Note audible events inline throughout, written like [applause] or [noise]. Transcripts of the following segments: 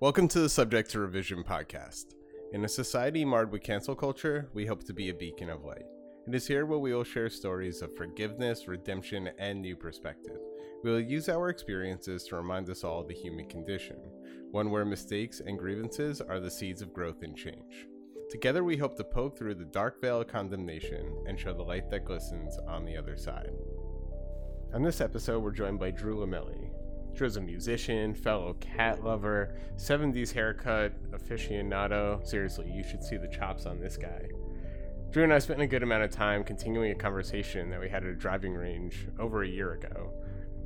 Welcome to the Subject to Revision podcast. In a society marred with cancel culture, we hope to be a beacon of light. It is here where we will share stories of forgiveness, redemption, and new perspective. We will use our experiences to remind us all of the human condition, one where mistakes and grievances are the seeds of growth and change. Together, we hope to poke through the dark veil of condemnation and show the light that glistens on the other side. On this episode, we're joined by Drew Lomelli. Drew is a musician, fellow cat lover, 70s haircut aficionado. Seriously, you should see the chops on this guy. Drew and I spent a good amount of time continuing a conversation that we had at a driving range over a year ago.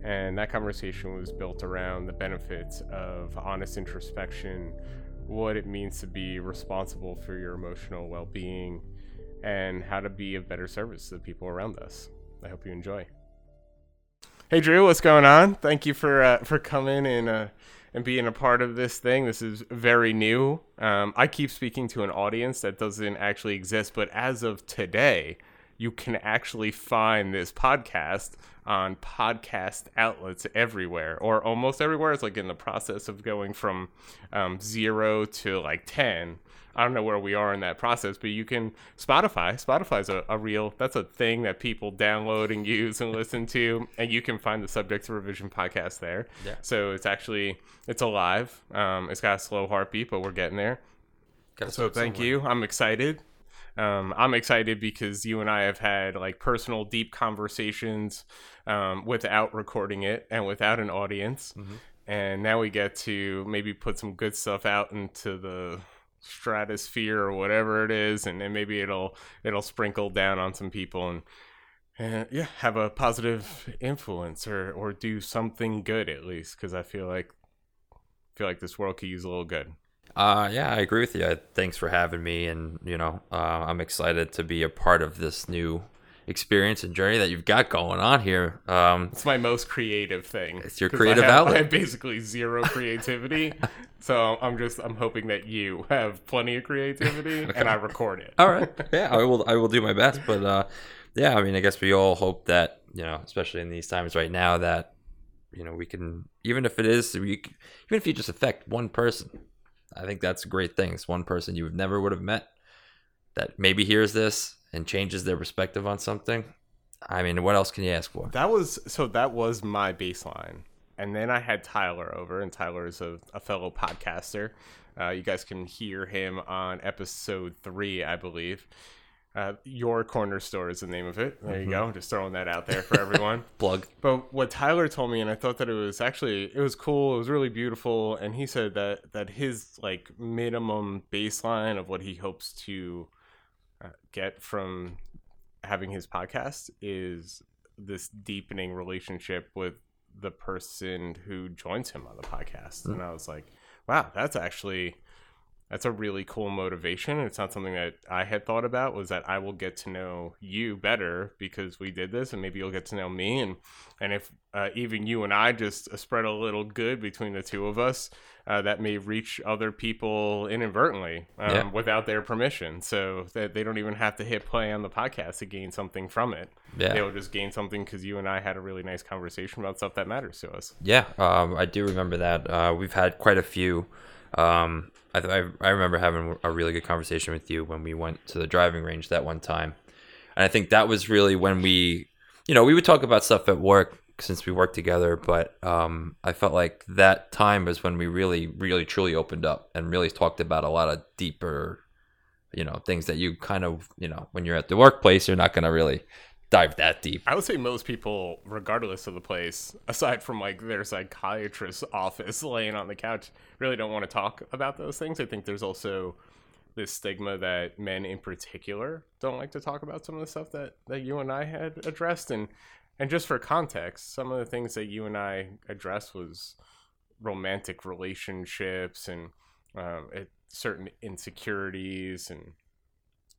And that conversation was built around the benefits of honest introspection, what it means to be responsible for your emotional well being, and how to be of better service to the people around us. I hope you enjoy. Hey Drew, what's going on? Thank you for uh, for coming and uh, and being a part of this thing. This is very new. Um, I keep speaking to an audience that doesn't actually exist, but as of today, you can actually find this podcast on podcast outlets everywhere or almost everywhere. It's like in the process of going from um, zero to like 10. I don't know where we are in that process, but you can Spotify. Spotify's a, a real that's a thing that people download and use and listen to, and you can find the Subject to Revision podcast there. Yeah. So it's actually it's alive. Um, it's got a slow heartbeat, but we're getting there. Gotta So thank somewhere. you. I'm excited. Um, I'm excited because you and I have had like personal, deep conversations um, without recording it and without an audience, Mhm. and now we get to maybe put some good stuff out into the stratosphere or whatever it is, and then maybe it'll it'll sprinkle down on some people and. And yeah, have a positive influence or, or do something good at least because I feel like feel like this world could use a little good. Uh, yeah, I agree with you. Thanks for having me, and you know, uh, I'm excited to be a part of this new experience and journey that you've got going on here. Um, It's my most creative thing. It's your creative I have, outlet. I [laughs] have basically zero creativity, [laughs] so I'm just I'm hoping that you have plenty of creativity [laughs] and I record it. all right, yeah, I will. I will do my best, but uh, yeah, I mean, I guess we all hope that you know, especially in these times right now, that you know, we can even if it is, we, even if you just affect one person, I think that's a great thing. It's one person you never would have met that maybe hears this and changes their perspective on something. I mean, what else can you ask for? That was so that was my baseline, and then I had Tyler over, and Tyler is a, a fellow podcaster. Uh, you guys can hear him on episode three, I believe. Uh, Your corner store is the name of it. There you go. Just throwing that out there for everyone. [laughs] Plug. But what Tyler told me, and I thought that it was actually it was cool. It was really beautiful, and he said that that his like minimum baseline of what he hopes to get from having his podcast is this deepening relationship with the person who joins him on the podcast. And mm. I was like, wow, that's actually that's a really cool motivation. It's not something that I had thought about was that I will get to know you better because we did this and maybe you'll get to know me and and if uh, even you and I just spread a little good between the two of us, uh, that may reach other people inadvertently um, Yeah. without their permission. So that they don't even have to hit play on the podcast to gain something from it. Yeah. They'll just gain something because you and I had a really nice conversation about stuff that matters to us. Yeah, um, I do remember that. Uh, we've had quite a few. Um, I, I I remember having a really good conversation with you when we went to the driving range that one time, and I think that was really when we, you know, we would talk about stuff at work since we worked together, but um, I felt like that time was when we really, really, truly opened up and really talked about a lot of deeper, you know, things that you kind of, you know, when you're at the workplace, you're not going to really dive that deep. I would say most people, regardless of the place, aside from like their psychiatrist's office [laughs] laying on the couch, really don't want to talk about those things. I think there's also this stigma that men in particular don't like to talk about some of the stuff that, that you and I had addressed. And and just for context, some of the things that you and I addressed was romantic relationships and um, it, certain insecurities and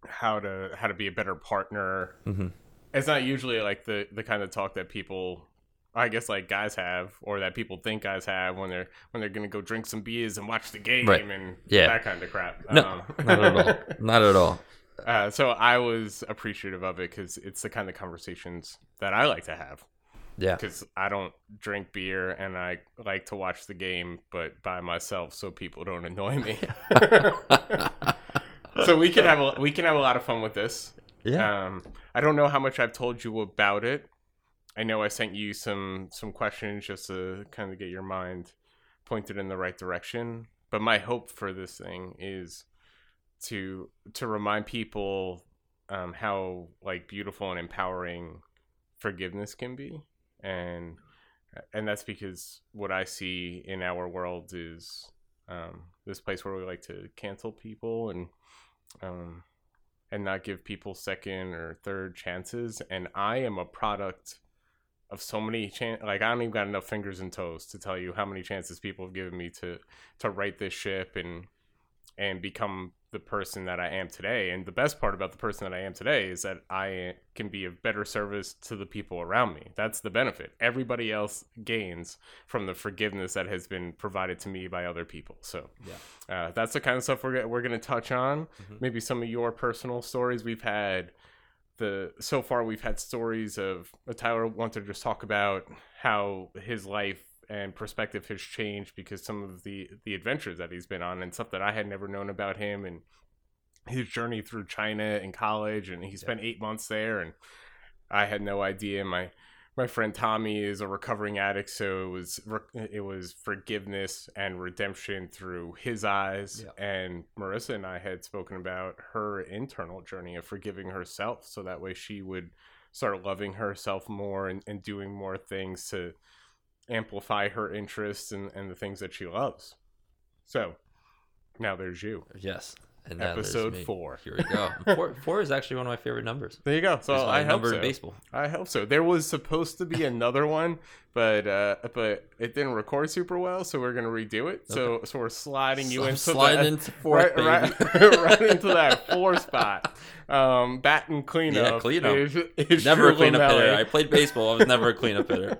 how to how to be a better partner hmm it's not usually like the the kind of talk that people I guess like guys have or that people think guys have when they're when they're gonna go drink some beers and watch the game Right. and Yeah. that kind of crap. No, Um, not at all. [laughs] Not at all. uh, so I was appreciative of it because it's the kind of conversations that I like to have. Yeah. because I don't drink beer and I like to watch the game, but by myself, so people don't [laughs] annoy me. [laughs] so we can have a, we can have a lot of fun with this. Yeah. Um, I don't know how much I've told you about it. I know I sent you some some questions just to kind of get your mind pointed in the right direction. But my hope for this thing is to to remind people um, how like beautiful and empowering forgiveness can be, and and that's because what I see in our world is um, this place where we like to cancel people and um, and not give people second or third chances. And I am a product of so many chan Like I don't even got enough fingers and toes to tell you how many chances people have given me to to write this ship and and become the person that I am today. And the best part about the person that I am today is that I can be of better service to the people around me. That's the benefit. Everybody else gains from the forgiveness that has been provided to me by other people. So Yeah. uh, that's the kind of stuff we're, we're going to touch on. Mhm. Maybe some of your personal stories. We've had the so far we've had stories of uh, Tyler wanted to just talk about how his life and perspective has changed because some of the the adventures that he's been on and stuff that I had never known about him and his journey through China and college and he spent 8 months there and I had no idea. My my friend Tommy is a recovering addict so it was it was forgiveness and redemption through his eyes. Yeah. and Marissa and I had spoken about her internal journey of forgiving herself so that way she would start loving herself more and, and doing more things to amplify her interests and, and the things that she loves. So now there's you. Yes. And Episode four. Here we go. [laughs] four, four is actually one of my favorite numbers. There you go. So I hope so. baseball. I hope so. There was supposed to be [laughs] another one, but uh, but it didn't record super well, so we're gonna redo it. So so we're sliding you So into sliding that, into [laughs] fourth, right, right, right into that four spot. Um, bat and cleanup. Yeah, cleanup. Is, is Never a cleanup hitter. I played baseball. I was never a cleanup hitter.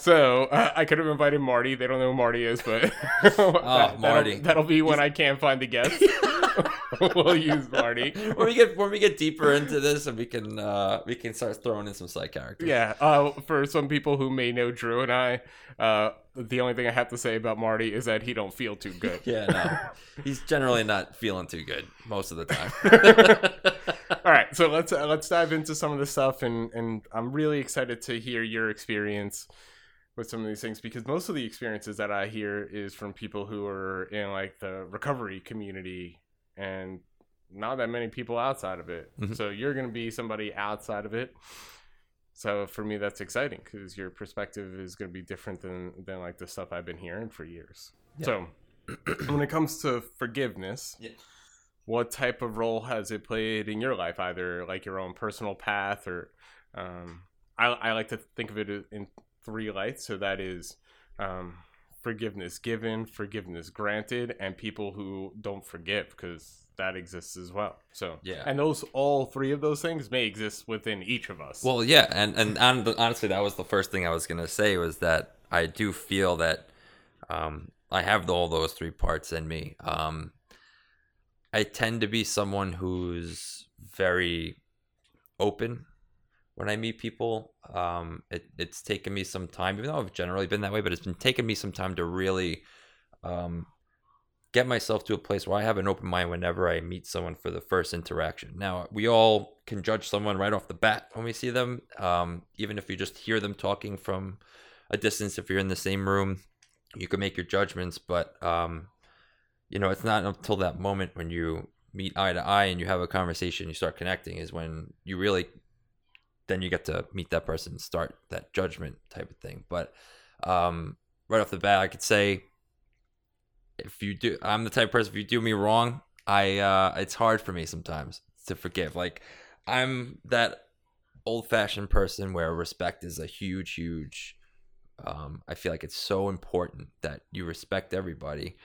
So uh, I could have invited Marty. They don't know who Marty is, but that, Oh, that'll- Marty. That'll, be when I can't find the guest. We'll use Marty. when we get when we get deeper into this, and we can uh, we can start throwing in some side characters. Yeah. Uh, for some people who may know Drew and I, uh, the only thing I have to say about Marty is that he don't feel too good. Yeah, no, he's generally not feeling too good most of the time. [laughs] All right, so let's uh, let's dive into some of the stuff, and and I'm really excited to hear your experience with some of these things because most of the experiences that I hear is from people who are in like the recovery community, and not that many people outside of it. Mhm. So you're going to be somebody outside of it. So for me, that's exciting because your perspective is going to be different than than like the stuff I've been hearing for years. Yeah. So [clears throat] when it comes to forgiveness, Yeah. what type of role has it played in your life? Either like your own personal path, or um, I, I like to think of it in three lights. So that is um, forgiveness given, forgiveness granted, and people who don't forgive because that exists as well. So Yeah. and those all three of those things may exist within each of us. Well, yeah, and and hon- honestly, that was the first thing I was gonna say was that I do feel that um, I have all those three parts in me. Um, I tend to be someone who's very open when I meet people. Um, it, it's taken me some time, even though I've generally been that way, but it's been taking me some time to really um, get myself to a place where I have an open mind whenever I meet someone for the first interaction. Now, we all can judge someone right off the bat when we see them, um, even if you just hear them talking from a distance. If you're in the same room, you can make your judgments, but um, you know, it's not until that moment when you meet eye to eye and you have a conversation, you start connecting, is when you really then you get to meet that person and start that judgment type of thing. But um, right off the bat, I could say if you do, I'm the type of person. If you do me wrong, I uh, it's hard for me sometimes to forgive. Like I'm that old fashioned person where respect is a huge, huge. Um, I feel like it's so important that you respect everybody,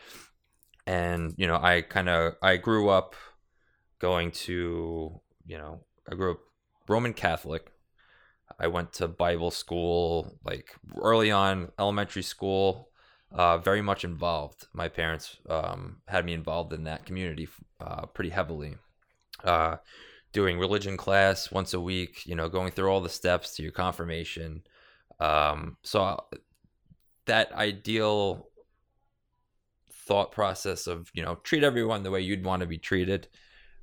and you know, I kind of I grew up going to you know I grew up Roman Catholic. I went to Bible school like early on, elementary school. Uh, very much involved. My parents um, had me involved in that community uh, pretty heavily. Uh, doing religion class once a week, you know, going through all the steps to your confirmation, Um, so that ideal thought process of you know treat everyone the way you'd want to be treated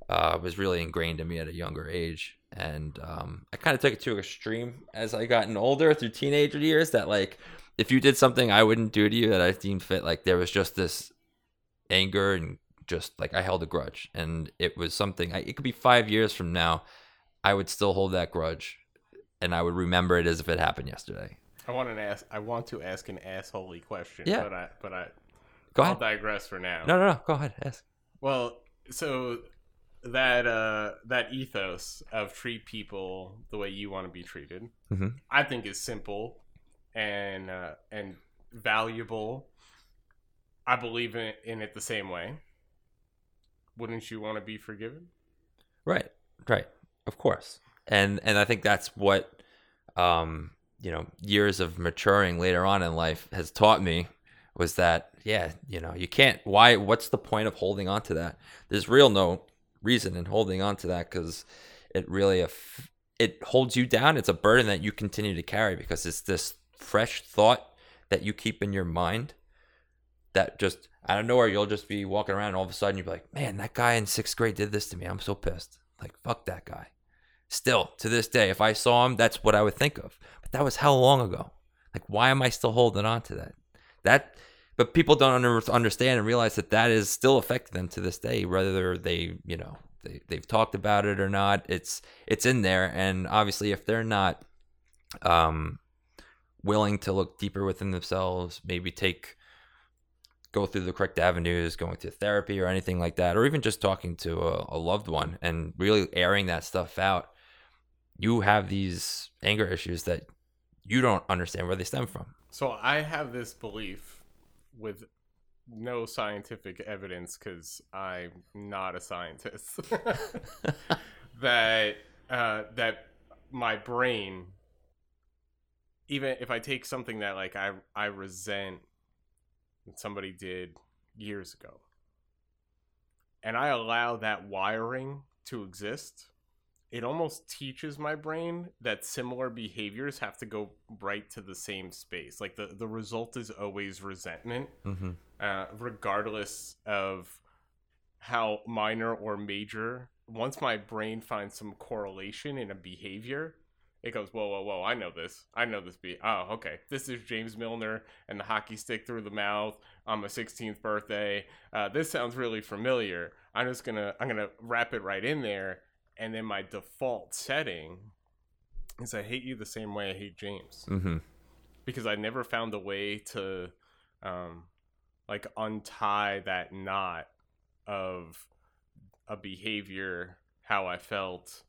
uh, was really ingrained in me at a younger age and um, i kind of took it to extreme as i gotten older through teenager years that like if you did something i wouldn't do to you that i deemed fit like there was just this anger and just like i held a grudge and it was something I, it could be five years from now i would still hold that grudge and i would remember it as if it happened yesterday I want to ask. I want to ask an assholey question. Yeah. But I. But I. go I'll ahead digress for now. no no no go ahead ask Well, so that uh that ethos of treat people the way you want to be treated, Mhm. I think is simple and uh, and valuable. I believe in it, in it the same way. Wouldn't you want to be forgiven? Right, right, of course, and and I think that's what, um, you know, years of maturing later on in life has taught me was that yeah, you know, you can't. Why? What's the point of holding on to that? There's real no reason in holding on to that because it really aff- it holds you down. It's a burden that you continue to carry because it's this fresh thought that you keep in your mind that just out of nowhere you'll just be walking around and all of a sudden you'll be like, man, that guy in sixth grade did this to me. I'm so pissed. Like, fuck that guy. Still, to this day, if I saw him, that's what I would think of. But that was how long ago? Like, why am I still holding on to that? That, but people don't under, understand and realize that that is still affecting them to this day, whether they, you know, they, they've talked about it or not. It's it's in there, and obviously, if they're not, um, willing to look deeper within themselves, maybe take go through the correct avenues, going to therapy or anything like that, or even just talking to a, a loved one and really airing that stuff out, you have these anger issues that you don't understand where they stem from. So I have this belief with no scientific evidence because I'm not a scientist [laughs] that uh, that my brain, even if I take something that like I I resent that somebody did years ago, and I allow that wiring to exist, it almost teaches my brain that similar behaviors have to go right to the same space. Like the, the result is always resentment, Mm-hmm. uh, regardless of how minor or major. Once my brain finds some correlation in a behavior, it goes, whoa, whoa, whoa, I know this. I know this be oh, okay. This is James Milner and the hockey stick through the mouth on my 16th birthday. Uh, this sounds really familiar. I'm just gonna I'm gonna wrap it right in there and then my default setting is I hate you the same way I hate James Mm-hmm. because I never found a way to um like untie that knot of a behavior how I felt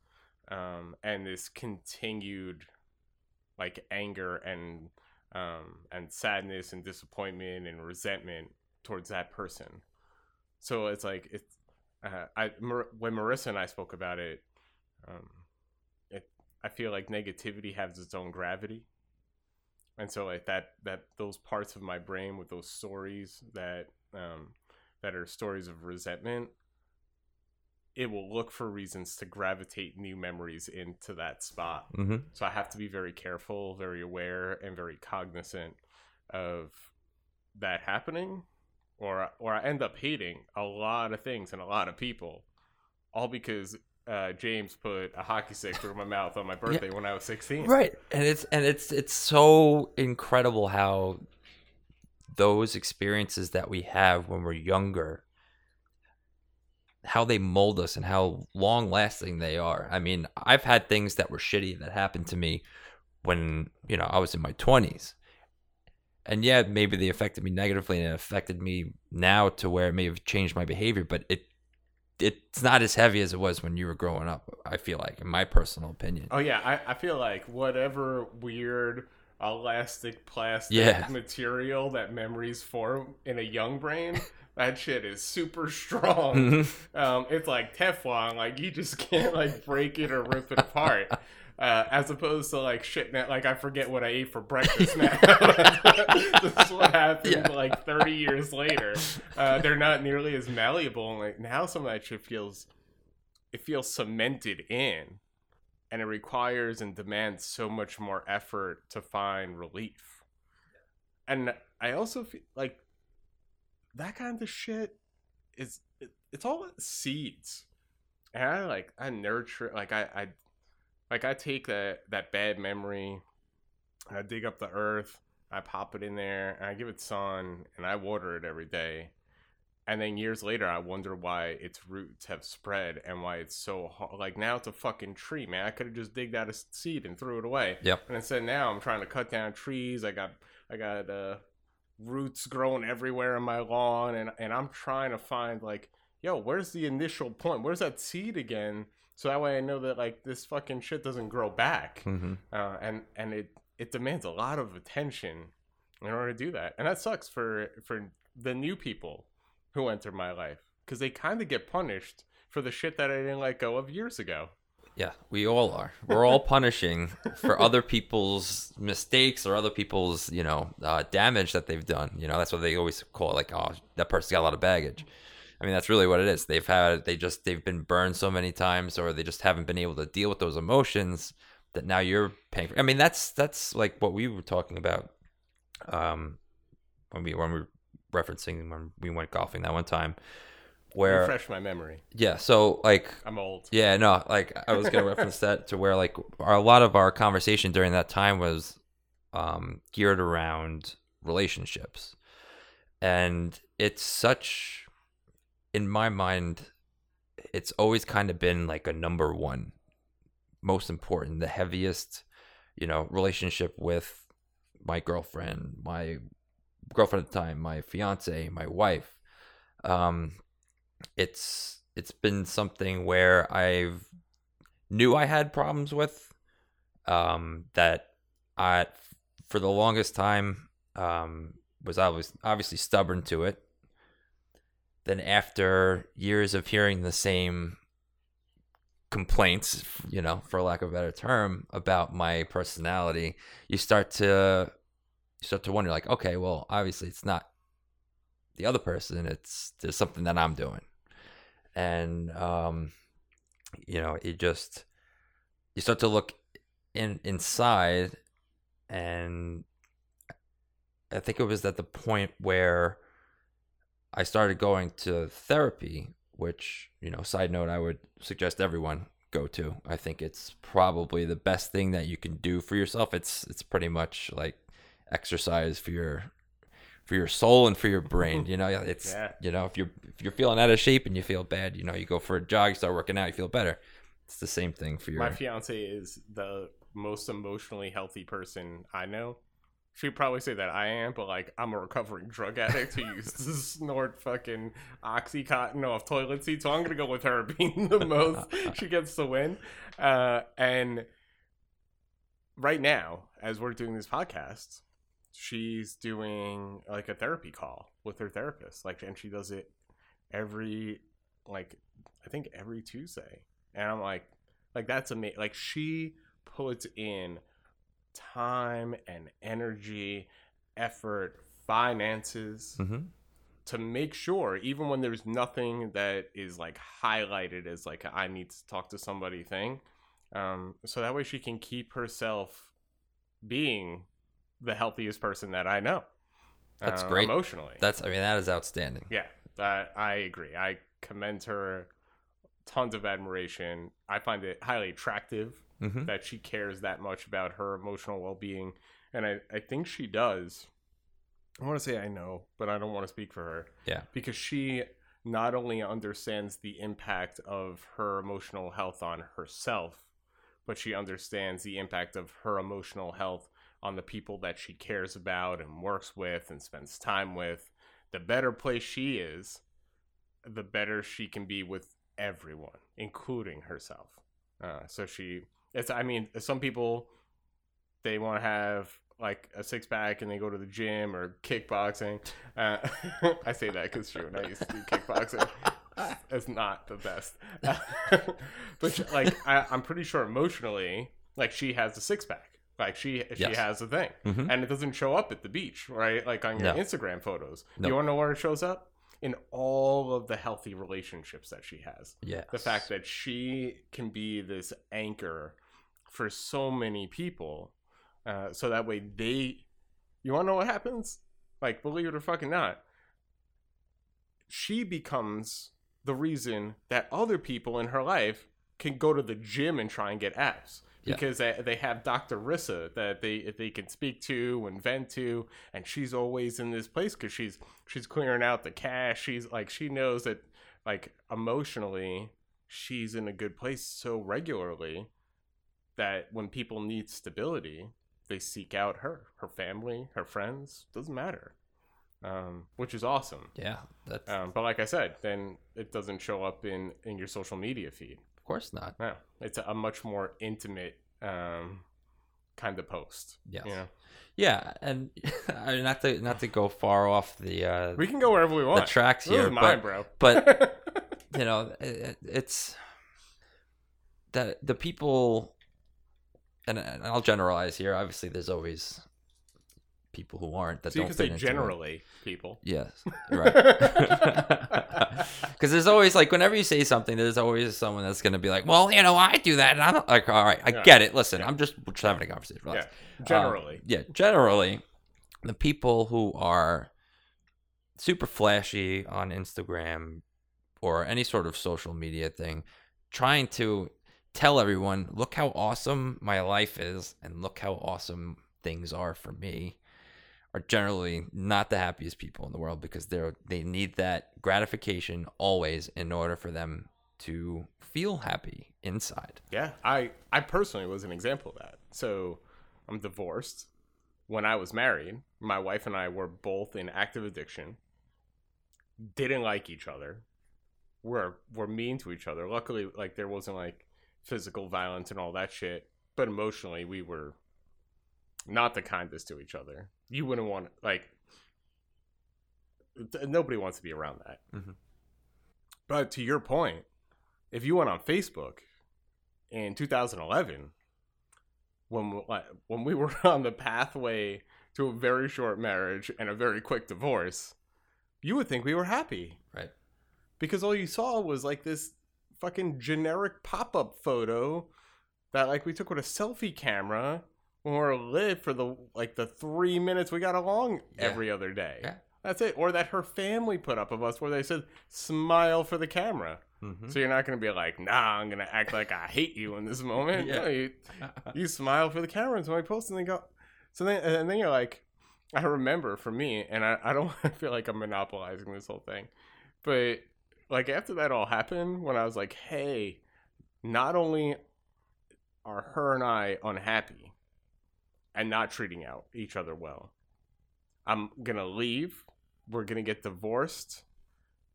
um and this continued like anger and um and sadness and disappointment and resentment towards that person so it's like it's uh, I Mar- when Marissa and I spoke about it, um, it I feel like negativity has its own gravity, and so like that that those parts of my brain with those stories that um, that are stories of resentment, it will look for reasons to gravitate new memories into that spot. Mm-hmm. So I have to be very careful, very aware, and very cognizant of that happening, or or I end up hating a lot of things and a lot of people, all because uh, James put a hockey stick through my mouth on my birthday when I was sixteen. Right, and it's and it's it's so incredible how those experiences that we have when we're younger how they mold us and how long lasting they are. I mean, I've had things that were shitty that happened to me when, you know, I was in my 20s. And yeah, maybe they affected me negatively and it affected me now to where it may have changed my behavior, but it it's not as heavy as it was when you were growing up, I feel like, in my personal opinion. Oh yeah, I, I feel like whatever weird elastic plastic Yeah. [laughs] material that memories form in a young brain, that shit is super strong. Mhm. Um, it's like Teflon, like you just can't like break it or rip it apart. [laughs] Uh, as opposed to like shit now, like I forget what I ate for breakfast now. [laughs] this is what happened Yeah. like 30 years later. Uh, they're not nearly as malleable. And like now some of that shit feels, it feels cemented in. and it requires and demands so much more effort to find relief. And I also feel like that kind of shit is it, it's all seeds. And I like I nurture like I I like I take that that bad memory, I dig up the earth, I pop it in there, and I give it sun, and I water it every day. And then years later, I wonder why its roots have spread and why it's so hard. Like now, it's a fucking tree, man. I could have just digged out a seed and threw it away. Yep. And instead, now I'm trying to cut down trees. I got, I got uh, roots growing everywhere in my lawn, and and I'm trying to find like, yo, where's the initial point? Where's that seed again? So that way, I know that like this fucking shit doesn't grow back. hmm Uh, and and it it demands a lot of attention in order to do that, and that sucks for for the new people who enter my life because they kind of get punished for the shit that I didn't let go of years ago. Yeah, we all are. We're all punishing for [laughs] other people's mistakes or other people's, you know, uh, damage that they've done. You know, that's what they always call it, like, oh, that person's got a lot of baggage. I mean, that's really what it is. They've had, they just, they've been burned so many times, or they just haven't been able to deal with those emotions that now you're paying for. I mean, that's that's like what we were talking about, um, when we when we were referencing when we went golfing that one time, where Refresh my memory. yeah, so like I'm old. yeah, no, like I was gonna reference that to where like our, a lot of our conversation during that time was um, geared around relationships, and it's such, in my mind, it's always kind of been like a number one, most important, the heaviest, you know, relationship with my girlfriend, my girlfriend at the time, my fiance, my wife. Um, it's it's been something where I've knew I had problems with um that I for the longest time um was obviously obviously stubborn to it then after years of hearing the same complaints you know for lack of a better term about my personality you start to you start to wonder like okay well obviously it's not the other person it's there's something that i'm doing. And um you know it just you start to look in inside and i think it was at the point where i started going to therapy which you know side note i would suggest everyone go to i think it's probably the best thing that you can do for yourself it's it's pretty much like exercise for your for your soul and for your brain [laughs] you know it's Yeah. you know if you're if you're feeling out of shape and you feel bad you know you go for a jog you start working out you feel better it's the same thing for your My fiance is the most emotionally healthy person I know. She'd probably say that I am, but like I'm a recovering drug addict who used to [laughs] snort fucking oxycontin off toilet seats. So I'm gonna go with her [laughs] being the most. [laughs] she gets the win. Uh, and right now, as we're doing this podcast, she's doing like a therapy call with her therapist. Like, and she does it every like I think every Tuesday. And I'm like, like that's amazing. Like she puts in time and energy, effort, finances Mhm. to make sure, even when there's nothing that is like highlighted as like I need to talk to somebody thing, um, so that way she can keep herself being the healthiest person that I know. That's uh, great. emotionally. that's i mean that is outstanding Yeah, that I agree. I commend her. Tons of admiration. I find it highly attractive hmm that she cares that much about her emotional well being, and I, I think she does. I want to say I know, but I don't want to speak for her. Yeah. because she not only understands the impact of her emotional health on herself, but she understands the impact of her emotional health on the people that she cares about and works with and spends time with. The better place she is, the better she can be with everyone, including herself. Uh, so she, it's, I mean, some people, they want to have like a six pack and they go to the gym or kickboxing. Uh, [laughs] I say that because Drew, and I used to do kickboxing. It's not the best, [laughs] but like I, I'm pretty sure emotionally, like she has a six pack. Like she she Yes. has a thing, Mhm. and it doesn't show up at the beach, right? Like on your No. Instagram photos. No. You want to know where it shows up? In all of the healthy relationships that she has yeah the fact that she can be this anchor for so many people. Uh, so that way they, you want to know what happens? Like, believe it or fucking not, she becomes the reason that other people in her life can go to the gym and try and get abs Yeah. because they, they have Dr. Rissa that they they can speak to and vent to, and she's always in this place because she's she's clearing out the cache. She's like she knows that like emotionally she's in a good place so regularly that when people need stability, they seek out her, her family, her friends. Doesn't matter, um, which is awesome. Yeah, that's Um, but like I said, then it doesn't show up in in your social media feed. of course not. No, it's a, a much more intimate um, kind of post. Yes. You know? Yeah, and [laughs] I mean, not to not to go far off the uh, We can go wherever we want. the tracks This here, is mine, but bro. [laughs] but- [laughs] you know, it, it's that the people, and, and I'll generalize here. Obviously, there's always people who aren't that so you don't can fit say into it. generally, people. Yes, [laughs] right. [laughs] Because there's always like whenever you say something, there's always someone that's going to be like, "Well, you know, I do that," and I'm like, "All right, I Yeah. get it. Listen, Yeah. I'm just, just having a conversation." yeah, generally. Um, yeah, generally, the people who are super flashy on Instagram or any sort of social media thing, trying to tell everyone, look how awesome my life is and look how awesome things are for me, are generally not the happiest people in the world because they're they need that gratification always in order for them to feel happy inside. Yeah, I I personally was an example of that. So I'm divorced. When I was married, my wife and I were both in active addiction. Didn't like each other. Were were mean to each other. Luckily, like there wasn't like physical violence and all that shit. But emotionally, we were not the kindest to each other. You wouldn't want like th- nobody wants to be around that. Mhm. But to your point, if you went on Facebook in 2011 when like, when we [laughs] were on the pathway to a very short marriage and a very quick divorce, you would think we were happy Right. because all you saw was like this fucking generic pop-up photo that like we took with a selfie camera when we were lit for the like the three minutes we got along Yeah. every other day. Yeah. That's it. Or that her family put up of us where they said smile for the camera. Mm-hmm. So you're not gonna be like, nah, I'm gonna act like I hate you in this moment. [laughs] Yeah. No, you, [laughs] you smile for the camera and somebody post and they go so then and then you're like I remember for me and I, I don't [laughs] feel like I'm monopolizing this whole thing. But like after that all happened when I was like, hey, not only are her and I unhappy and not treating out each other well, I'm gonna leave. We're gonna get divorced.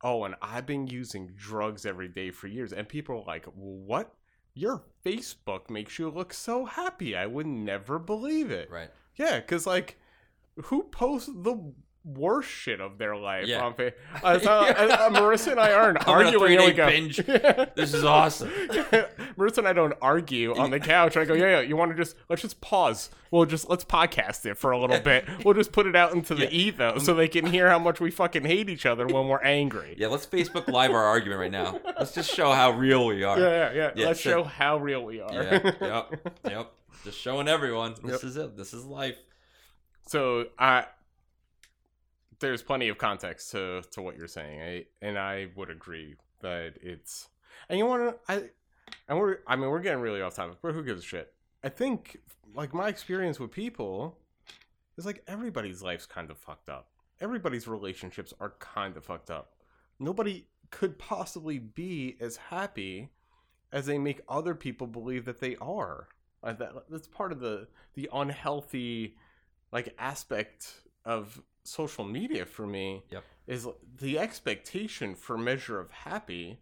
Oh, and I've been using drugs every day for years. And people are like, what? Your Facebook makes you look so happy. I would never believe it. Right. Yeah, because, like, who posts the worst shit of their life Yeah. on Facebook? Uh, so, uh, Marissa and I aren't arguing. and we three-day go, binge. [laughs] This is awesome. [laughs] Marissa and I don't argue on the couch. I go, yeah, yeah. You want to just let's just pause. We'll just let's podcast it for a little bit. [laughs] We'll just put it out into the Yeah. ether so they can hear how much we fucking hate each other when we're angry. Yeah, let's Facebook Live our argument right now. Let's just show how real we are. Yeah, yeah, yeah. Yeah, Let's so- show how real we are. Yeah, yep, yep. Just showing everyone this Yep. is it. This is life. So I there's plenty of context to to what you're saying, I, and I would agree that it's and you want to I and we're I mean we're getting really off topic, but who gives a shit? I think like my experience with people is like everybody's life's kind of fucked up. Everybody's relationships are kind of fucked up. Nobody could possibly be as happy as they make other people believe that they are. That, that's part of the the unhealthy like aspect of social media for me Yep. is the expectation for measure of happy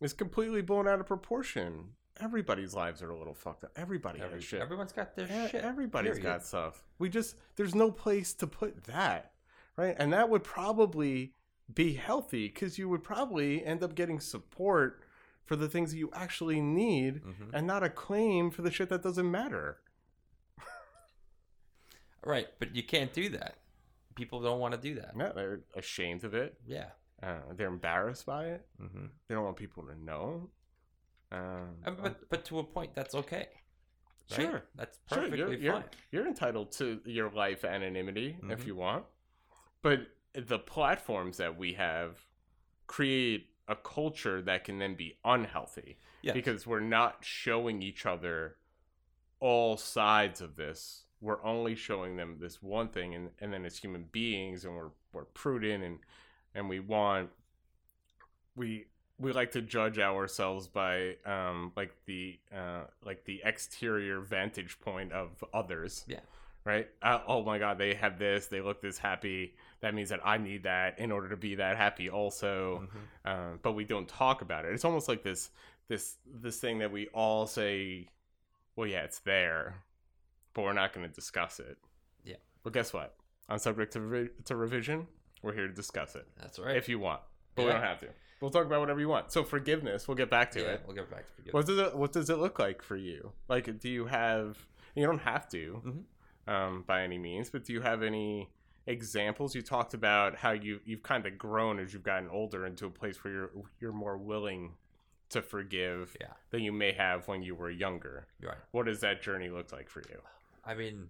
is completely blown out of proportion. Everybody's lives are a little fucked up. Everybody Every, has shit. everyone's got their E- shit. Everybody's period. got stuff. We just there's no place to put that, right? And that would probably be healthy because you would probably end up getting support for the things that you actually need, Mhm. and not a claim for the shit that doesn't matter. Right, but you can't do that. People don't want to do that. Yeah, they're ashamed of it. Yeah. Uh, they're embarrassed by it. hmm They don't want people to know. Um, But but to a point, that's okay. right? Sure. That's Sure, perfectly you're, you're, fine. you're entitled to your life anonymity if Mhm. you want. But the platforms that we have create a culture that can then be unhealthy Yes. because we're not showing each other all sides of this. We're only showing them this one thing and, and then as human beings and we're we're prudent and and we want we we like to judge ourselves by um like the uh like the exterior vantage point of others. Yeah. right? Uh, oh my god they have this they look this happy. That means that i need that in order to be that happy also. Mhm. um, but we don't talk about it. It's almost like this this this thing that we all say well yeah it's there but we're not going to discuss it Yeah. but guess what on subject to, revi- to revision we're here to discuss it That's right. if you want but we don't have to we'll talk about whatever you want so forgiveness we'll get back to yeah, it we'll get back to forgiveness. what does it what does it look like for you like do you have you don't have to Mhm. um, by any means but do you have any examples you talked about how you you've kind of grown as you've gotten older into a place where you're you're more willing to forgive Yeah. than you may have when you were younger right. what does that journey look like for you I mean,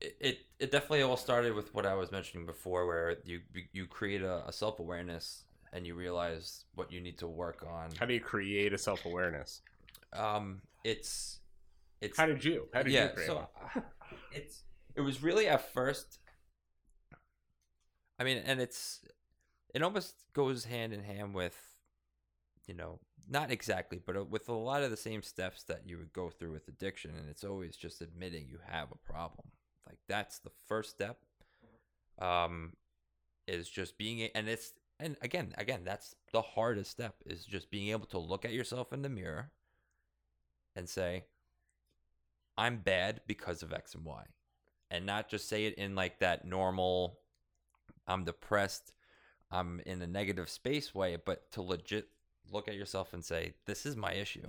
it, it it definitely all started with what I was mentioning before, where you you create a, a self awareness and you realize what you need to work on. how do you create a self-awareness Um, it's it's how did you how did yeah. you create so uh, [laughs] it's it was really at first. I mean, and it's it almost goes hand in hand with, you know, not exactly, but uh, with a lot of the same steps that you would go through with addiction, and it's always just admitting you have a problem. Like that's the first step. Um, is just being, and it's and again, again, that's the hardest step is just being able to look at yourself in the mirror and say, I'm bad because of X and Y. And not just say it in like that normal, I'm depressed, I'm in a negative space way, but to legit look at yourself and say, This is my issue.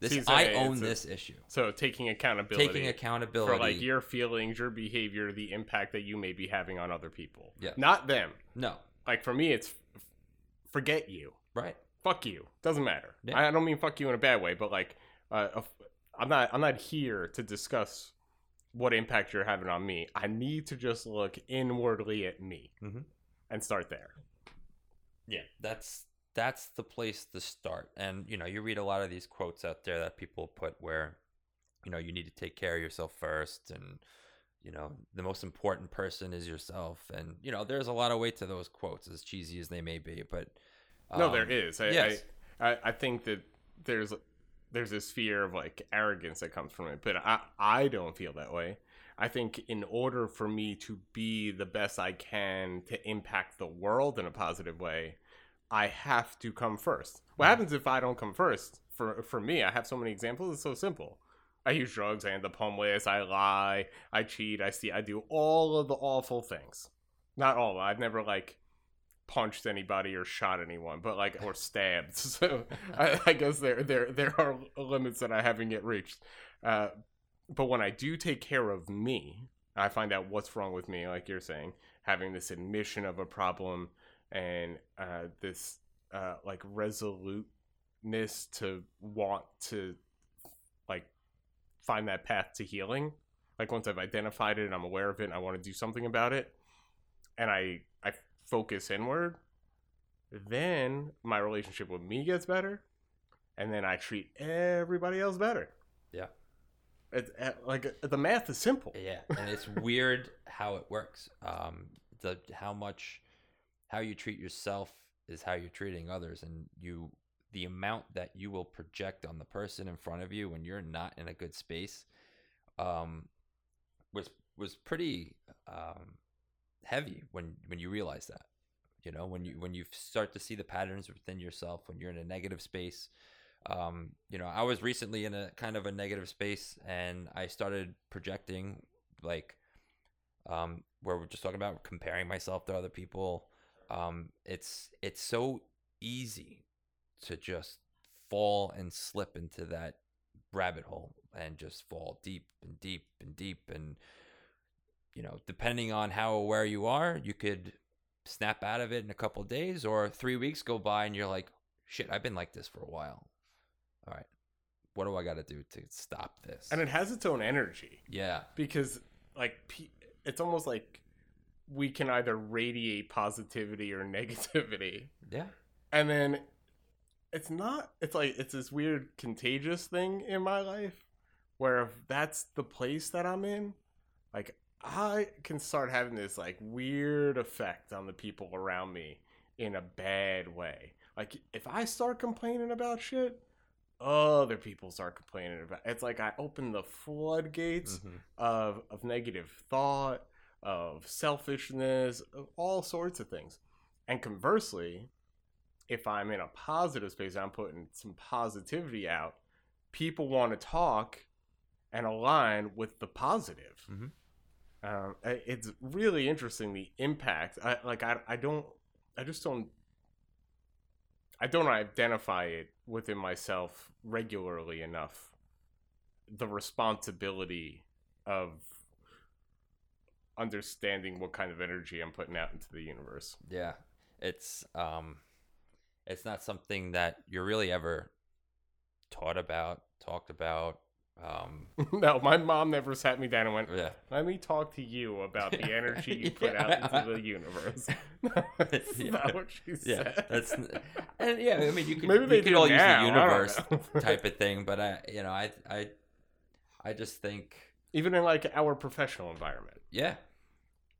This See, so I own a- this issue. so taking accountability Taking accountability. for like your feelings your behavior the impact that you may be having on other people Yeah. not them no, like for me it's forget you right. fuck you doesn't matter Yeah. I, don't mean fuck you in a bad way but like uh, i'm not i'm not here to discuss what impact you're having on me i need to just look inwardly at me Mhm. and start there Yeah, that's that's the place to start. And you know, you read a lot of these quotes out there that people put where, you know, you need to take care of yourself first, and you know, the most important person is yourself. And you know, there's a lot of weight to those quotes, as cheesy as they may be. But no um, there is I, yes. I i think that there's there's this fear of like arrogance that comes from it but i i don't feel that way i think in order for me to be the best i can to impact the world in a positive way i have to come first what Mhm. happens if i don't come first for for me i have so many examples it's so simple i use drugs i end up homeless i lie i cheat i see i do all of the awful things not all i've never like punched anybody or shot anyone, but like or stabbed. [laughs] So I, I guess there there there are limits that I haven't yet reached. Uh, but when I do take care of me, I find out what's wrong with me. Like you're saying, having this admission of a problem and uh, this uh, like resoluteness to want to like find that path to healing. Like once I've identified it and I'm aware of it and I want to do something about it, and I I focus inward, then my relationship with me gets better, and then I treat everybody else better. Yeah. It, uh, like the math is simple. Yeah, and it's weird how it works. Um, the how much how you treat yourself is how you're treating others, and you the amount that you will project on the person in front of you when you're not in a good space, um, was was pretty um, heavy when when you realize that. You know, when you when you start to see the patterns within yourself when you're in a negative space, um, you know, I was recently in a kind of a negative space and I started projecting like um where we're just talking about comparing myself to other people. Um it's it's so easy to just fall and slip into that rabbit hole and just fall deep and deep and deep and you know, depending on how aware you are, you could snap out of it in a couple of days or 3 weeks go by and you're like, shit, I've been like this for a while. All right. What do I got to do to stop this? and it has its own energy. Yeah, because like it's almost like we can either radiate positivity or [laughs] negativity. Yeah, and then it's not it's like it's this weird contagious thing in my life where if that's the place that i'm in like i can start having this like weird effect on the people around me in a bad way. Like if i start complaining about shit other people start complaining about it's like i open the floodgates Mhm. of of negative thought, of selfishness, of all sorts of things. And conversely, if I'm in a positive space, I'm putting some positivity out. People want to talk and align with the positive. Mhm. Um, it's really interesting the impact. I like. I. I don't. I just don't. I don't identify it within myself regularly enough. The responsibility of understanding what kind of energy I'm putting out into the universe. yeah. It's um, it's not something that you're really ever taught about, talked about. Um, [laughs] no, my mom never sat me down and went, yeah, "Let me talk to you about the energy you put out into the [laughs] universe." [laughs] that's Yeah. not what she yeah. said. That's and yeah. I mean, you could Maybe we they could all now, use the universe type of thing, but I, you know, I, I, I just think, Even in like our professional environment, yeah,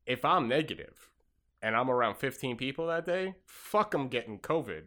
if I'm negative and I'm around 15 people that day, fuck them getting COVID.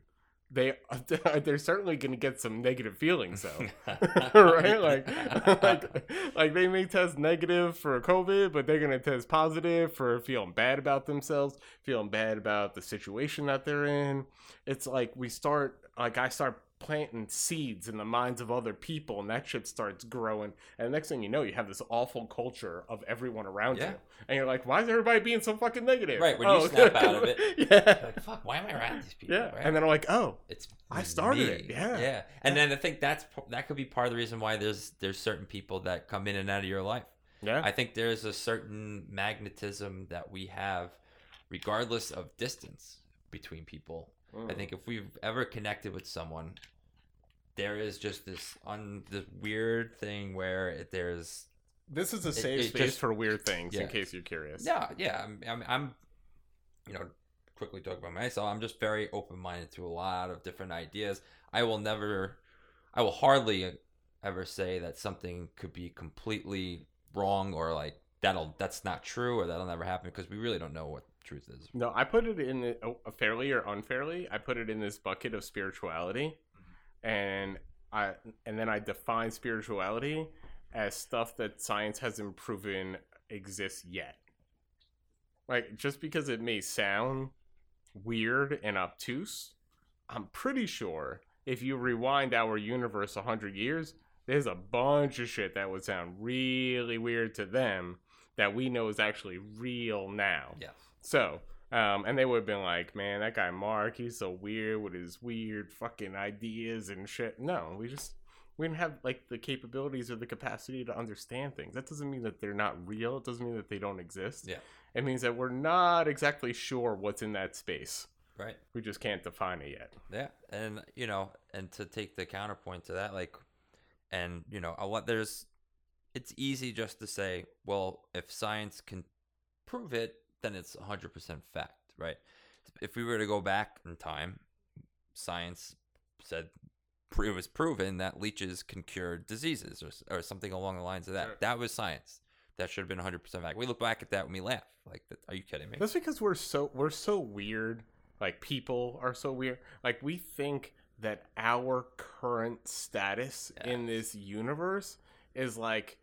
They [laughs] they're certainly gonna get some negative feelings though. [laughs] [laughs] right? Like, like, like they may test negative for COVID, but they're gonna test positive for feeling bad about themselves, feeling bad about the situation that they're in. It's like we start, like I start planting seeds in the minds of other people, and that shit starts growing. And the next thing you know, you have this awful culture of everyone around Yeah. you, and you're like, why is everybody being so fucking negative? Right, when you snap out of it. [laughs] yeah, like fuck, why am I around these people? yeah. right? And then I'm like, oh, it's I started me. it, yeah. yeah. And then I think that's that could be part of the reason why there's there's certain people that come in and out of your life. yeah, I think there's a certain magnetism that we have, regardless of distance between people. Mm. I think if we've ever connected with someone, there is just this un this weird thing where it, there's This is a safe it space just- for weird things, in case you're curious. yeah yeah I'm I'm, I'm you know quickly talk about myself. I'm just very open minded to a lot of different ideas. I will never, I will hardly ever say that something could be completely wrong or like that'll that's not true or that'll never happen because we really don't know what truth is. No, I put it in the, oh, fairly or unfairly. I put it in this bucket of spirituality, and I and then I define spirituality as stuff that science hasn't proven exists yet. Like just because it may sound weird and obtuse, I'm pretty sure if you rewind our universe a hundred years, there's a bunch of shit that would sound really weird to them that we know is actually real now. Yeah. So, um, and they would have been like, man, that guy Mark, he's so weird with his weird fucking ideas and shit. No, we just, we didn't have like the capabilities or the capacity to understand things. That doesn't mean that they're not real. It doesn't mean that they don't exist. Yeah. It means that we're not exactly sure what's in that space. Right. We just can't define it yet. Yeah, and you know, and to take the counterpoint to that, like, and you know, a lot there's, it's easy just to say, well, if science can prove it, then it's 100% fact, right? If we were to go back in time, science said it was proven that leeches can cure diseases or, or something along the lines of that. Sure. That was science. That should have been 100% fact. We look back at that and we laugh. Like, are you kidding me? That's because we're so we're so weird. Like people are so weird. Like we think that our current status in this universe is like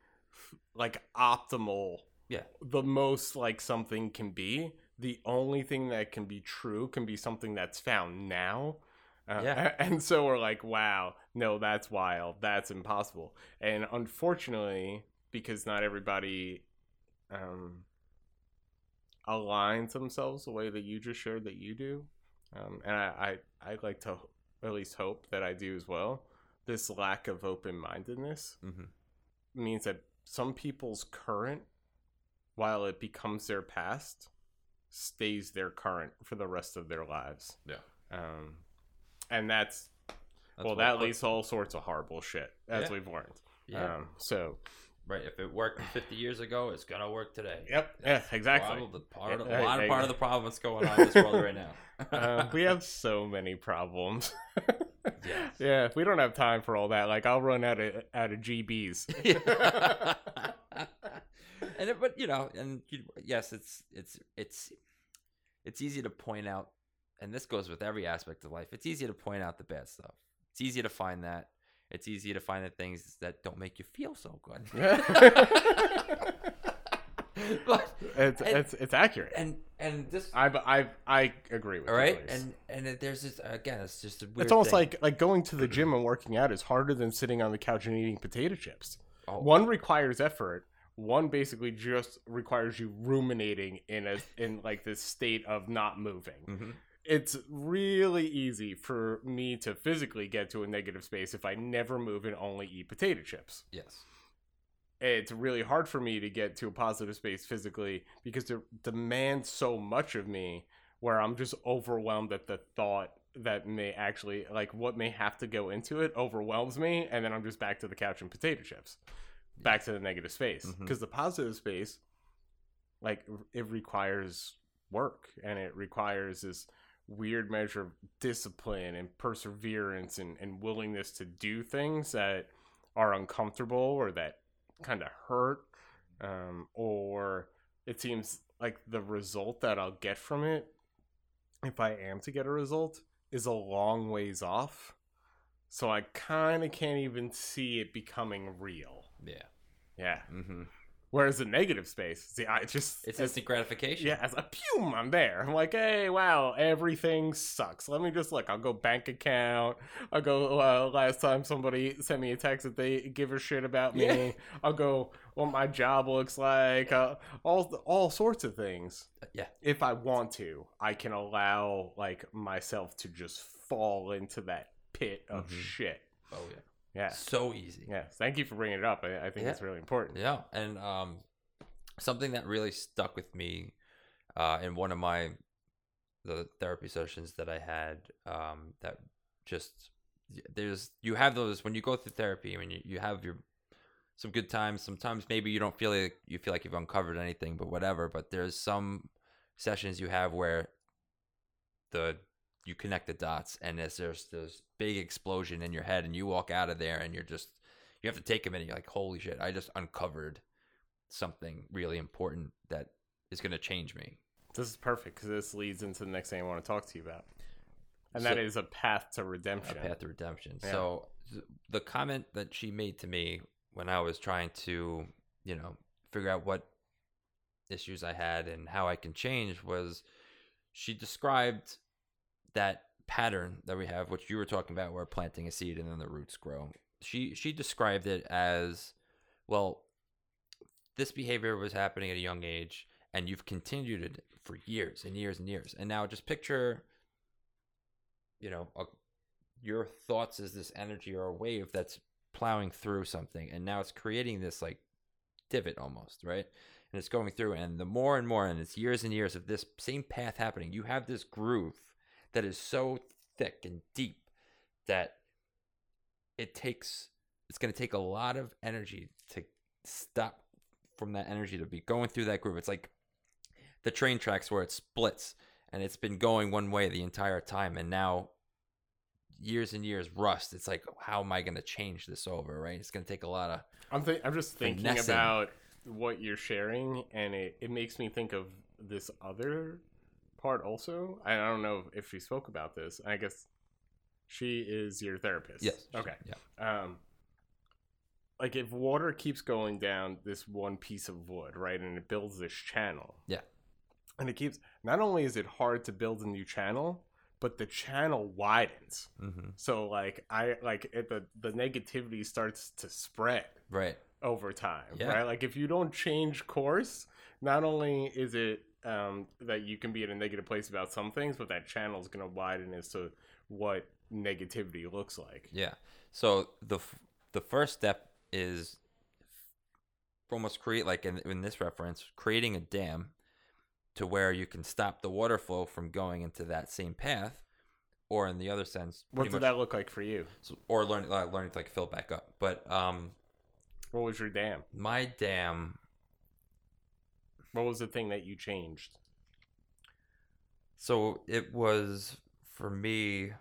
like optimal. Yeah. The most like something can be. The only thing that can be true can be something that's found now. Uh, Yeah. And so we're like, wow, no, that's wild. That's impossible. And unfortunately, because not everybody um, aligns themselves the way that you just shared that you do, um, and I, I I like to at least hope that I do as well. This lack of open mindedness hmm means that some people's current, while it becomes their past, stays their current for the rest of their lives. Yeah. Um, and that's That's well, that leads to all sorts of horrible shit, as Yeah. we've learned. Yeah. Um, so, right. If it worked 50 years ago, it's gonna work today. yep, yeah, exactly. Part of, a lot of part of the problem that's going on in this world right now. [laughs] [laughs] um, we have so many problems. Yes. [laughs] Yeah, if we don't have time for all that, like I'll run out of out of GBs. And it, but you know, and you, yes, it's it's it's it's easy to point out, and this goes with every aspect of life. It's easy to point out the bad stuff. It's easy to find that. It's easy to find the things that don't make you feel so good. [laughs] [laughs] but it's, And- it's it's accurate. and and this I I I agree with All right, and and it, there's this again. It's just a weird. it's almost thing. like like going to the gym and working out is harder than sitting on the couch and eating potato chips. oh, One requires effort. One basically just requires you ruminating in a in like this state of not moving. mhm. It's really easy for me to physically get to a negative space if I never move and only eat potato chips. yes, It's really hard for me to get to a positive space physically because it demands so much of me where I'm just overwhelmed at the thought that may actually like what may have to go into it overwhelms me and then I'm just back to the couch and potato chips. Back to the negative space because the positive space like it requires work and it requires this weird measure of discipline and perseverance and, and willingness to do things that are uncomfortable or that kind of hurt um, or it seems like the result that i'll get from it if i am to get a result is a long ways off. So i kind of can't even see it becoming real yeah. yeah Mm-hmm. whereas the negative space see i just It's instant gratification. yeah, as a pum, I'm there. I'm like, hey, wow, everything sucks. Let me just look. I'll go bank account. I'll go. Uh, last time somebody sent me a text that they give a shit about me. Yeah. [laughs] I'll go. What my job looks like. Uh, all all sorts of things. yeah. If I want to, I can allow like myself to just fall into that pit of Mhm. shit. Oh yeah. Yeah. So easy. Yeah. Thank you for bringing it up. I, I think Yeah. it's really important. Yeah, and um, something that really stuck with me uh, in one of my the therapy sessions that I had um, that just there's you have those when you go through therapy when you, you have your some good times sometimes maybe you don't feel like you feel like you've uncovered anything but whatever but there's some sessions you have where the you connect the dots and there's there's this big explosion in your head and you walk out of there and you're just you have to take a minute you're like holy shit i just uncovered something really important that is going to change me This is perfect because this leads into the next thing I want to talk to you about, and So- that is a path to redemption. a path to redemption Yeah. so th- the comment that she made to me when i was trying to you know figure out what issues i had and how i can change was she described that pattern that we have which you were talking about where planting a seed and then the roots grow she she described it as well this behavior was happening at a young age and you've continued it for years and years and years. And now just picture you know a, your thoughts as this energy or a wave that's plowing through something and now it's creating this like divot almost right? And it's going through and the more and more and it's years and years of this same path happening. You have this groove that is so thick and deep that it takes it's going to take a lot of energy to stop from that energy to be going through that groove. It's like the train tracks where it splits and it's been going one way the entire time and now years and years rust. It's like how am i going to change this over right? It's going to take a lot of I'm I'm just thinking Finessing. about what you're sharing, and it, it makes me think of this other part also. I don't know if she spoke about this. I guess she is your therapist. yes Okay. yeah Um, like if water keeps going down this one piece of wood, right, and it builds this channel. Yeah. And it keeps. Not only is it hard to build a new channel, but the channel widens. hmm So like I like it, the the negativity starts to spread right over time, Yeah. right? Like if you don't change course, not only is it um, that you can be in a negative place about some things, but that channel is going to widen as to what negativity looks like. Yeah. So the f- the first step is almost create like in, in this reference, creating a dam to where you can stop the water flow from going into that same path or in the other sense, What did much- that look like for you? so- or learning uh, learning to like fill back up. But um, What was your dam? my dam, What was the thing that you changed? so it was for me.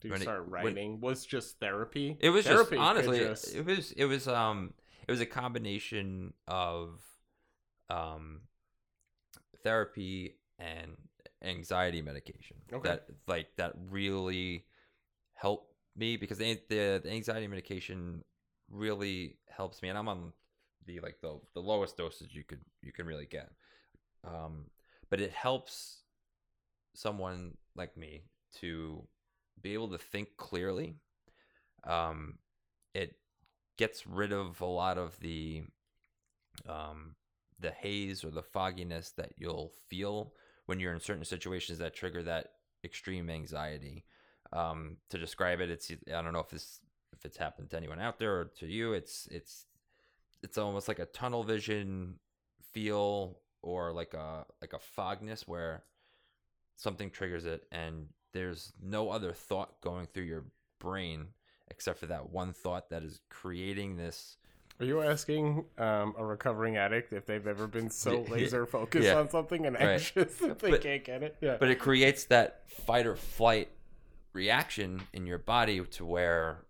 Did you When it- start when- writing? was just therapy? It was therapy just honestly, just- it was it was um it was a combination of um therapy and anxiety medication Okay. that like that really helped me because the, the the anxiety medication really helps me and I'm on the like the the lowest dosage you could you can really get. Um but it helps someone like me to be able to think clearly. Um it gets rid of a lot of the um the haze or the fogginess that you'll feel when you're in certain situations that trigger that extreme anxiety. Um to describe it it's i don't know if this if it's happened to anyone out there or to you it's it's it's almost like a tunnel vision feel or like a like a fogness where something triggers it and there's no other thought going through your brain except for that one thought that is creating this Are you asking um, a recovering addict if they've ever been so [laughs] laser focused yeah. on something and Right. anxious that they But- can't get it? Yeah. but it creates that fight or flight reaction in your body to where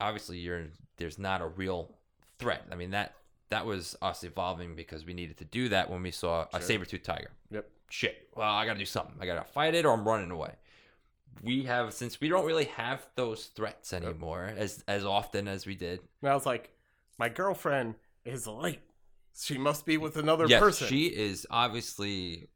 obviously you're there's not a real threat i mean that that was us evolving because we needed to do that when we saw a Sure. saber-tooth tiger Yep. shit well i gotta do something i gotta fight it or i'm running away we have since we don't really have those threats anymore as as often as we did And I was like, my girlfriend is late. She must be with another yes person. she is obviously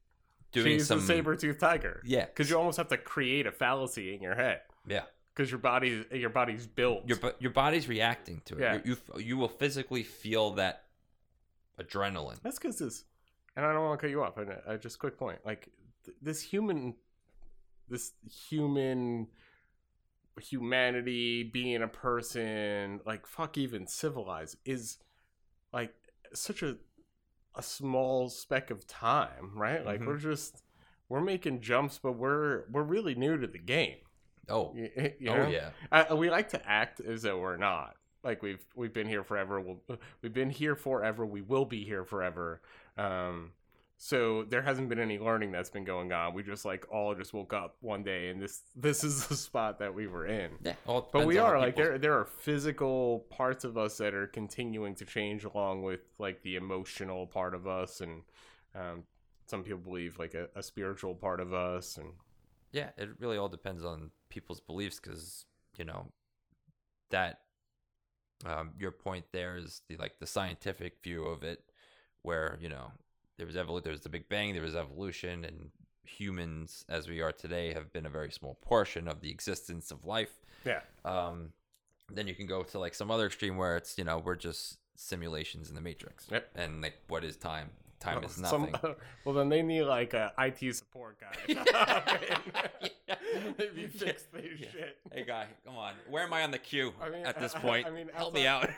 doing She's some a saber tooth tiger. yeah Because you almost have to create a fallacy in your head. yeah Because your body, your body's built. your your body's reacting to it. Yeah. You, you you will physically feel that adrenaline. That's because this, and I don't want to cut you off. And uh, just quick point, like th- this human, this human humanity being a person, like fuck, even civilized is like such a a small speck of time, right? Like Mhm. we're just we're making jumps, but we're we're really new to the game. Oh, You, you oh yeah, I, we like to act as though we're not. Like we've we've been here forever. We'll, [laughs] we've been here forever. We will be here forever. Um, so there hasn't been any learning that's been going on. We just like all just woke up one day and this [laughs] this is the spot that we were in. yeah. But we are like people's- there there are physical parts of us that are continuing to change along with like the emotional part of us and um, some people believe like a, a spiritual part of us and Yeah, it really all depends on people's beliefs because you know that um, your point there is the like the scientific view of it, where you know there was evol- there was the Big Bang, there was evolution, and humans as we are today have been a very small portion of the existence of life. yeah. Um, then you can go to like some other extreme where it's you know we're just simulations in the matrix. Yep. And like, what is time? Time is Some- nothing. [laughs] well, then they need like a IT support guy. to hop in. Yeah. [laughs] Maybe [laughs] fix this Yeah. shit. Hey guy, come on. Where am I on the queue I mean, at this I- I- point? I mean, help me out.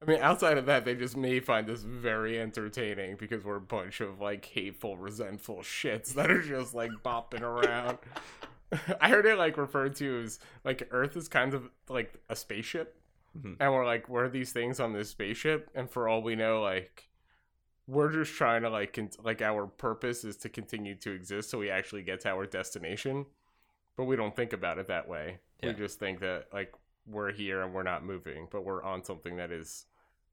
I mean, outside of that, they just may find this very entertaining because we're a bunch of like hateful, resentful shits that are just like bopping around. I heard it like referred to as like Earth is kind of like a spaceship, Mhm. and we're like we're these things on this spaceship, and for all we know, like we're just trying to like con- like our purpose is to continue to exist, so we actually get to our destination, but we don't think about it that way. Yeah. We just think that like we're here and we're not moving, but we're on something that is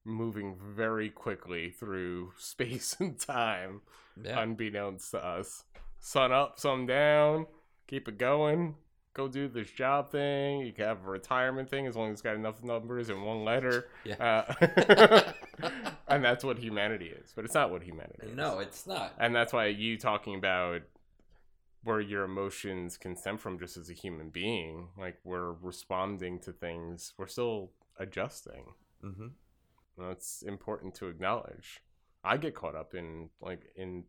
moving very quickly through [laughs] space and time, yeah. unbeknownst to us. Sun up, sun down, keep it going. Go do this job thing. You can have a retirement thing as long as it's got enough numbers in one letter. Yeah. Uh, [laughs] and that's what humanity is. But it's not what humanity is. no, it's not. And that's why you talking about where your emotions can stem from just as a human being, like we're responding to things, we're still adjusting. hmm That's important to acknowledge. I get caught up in like in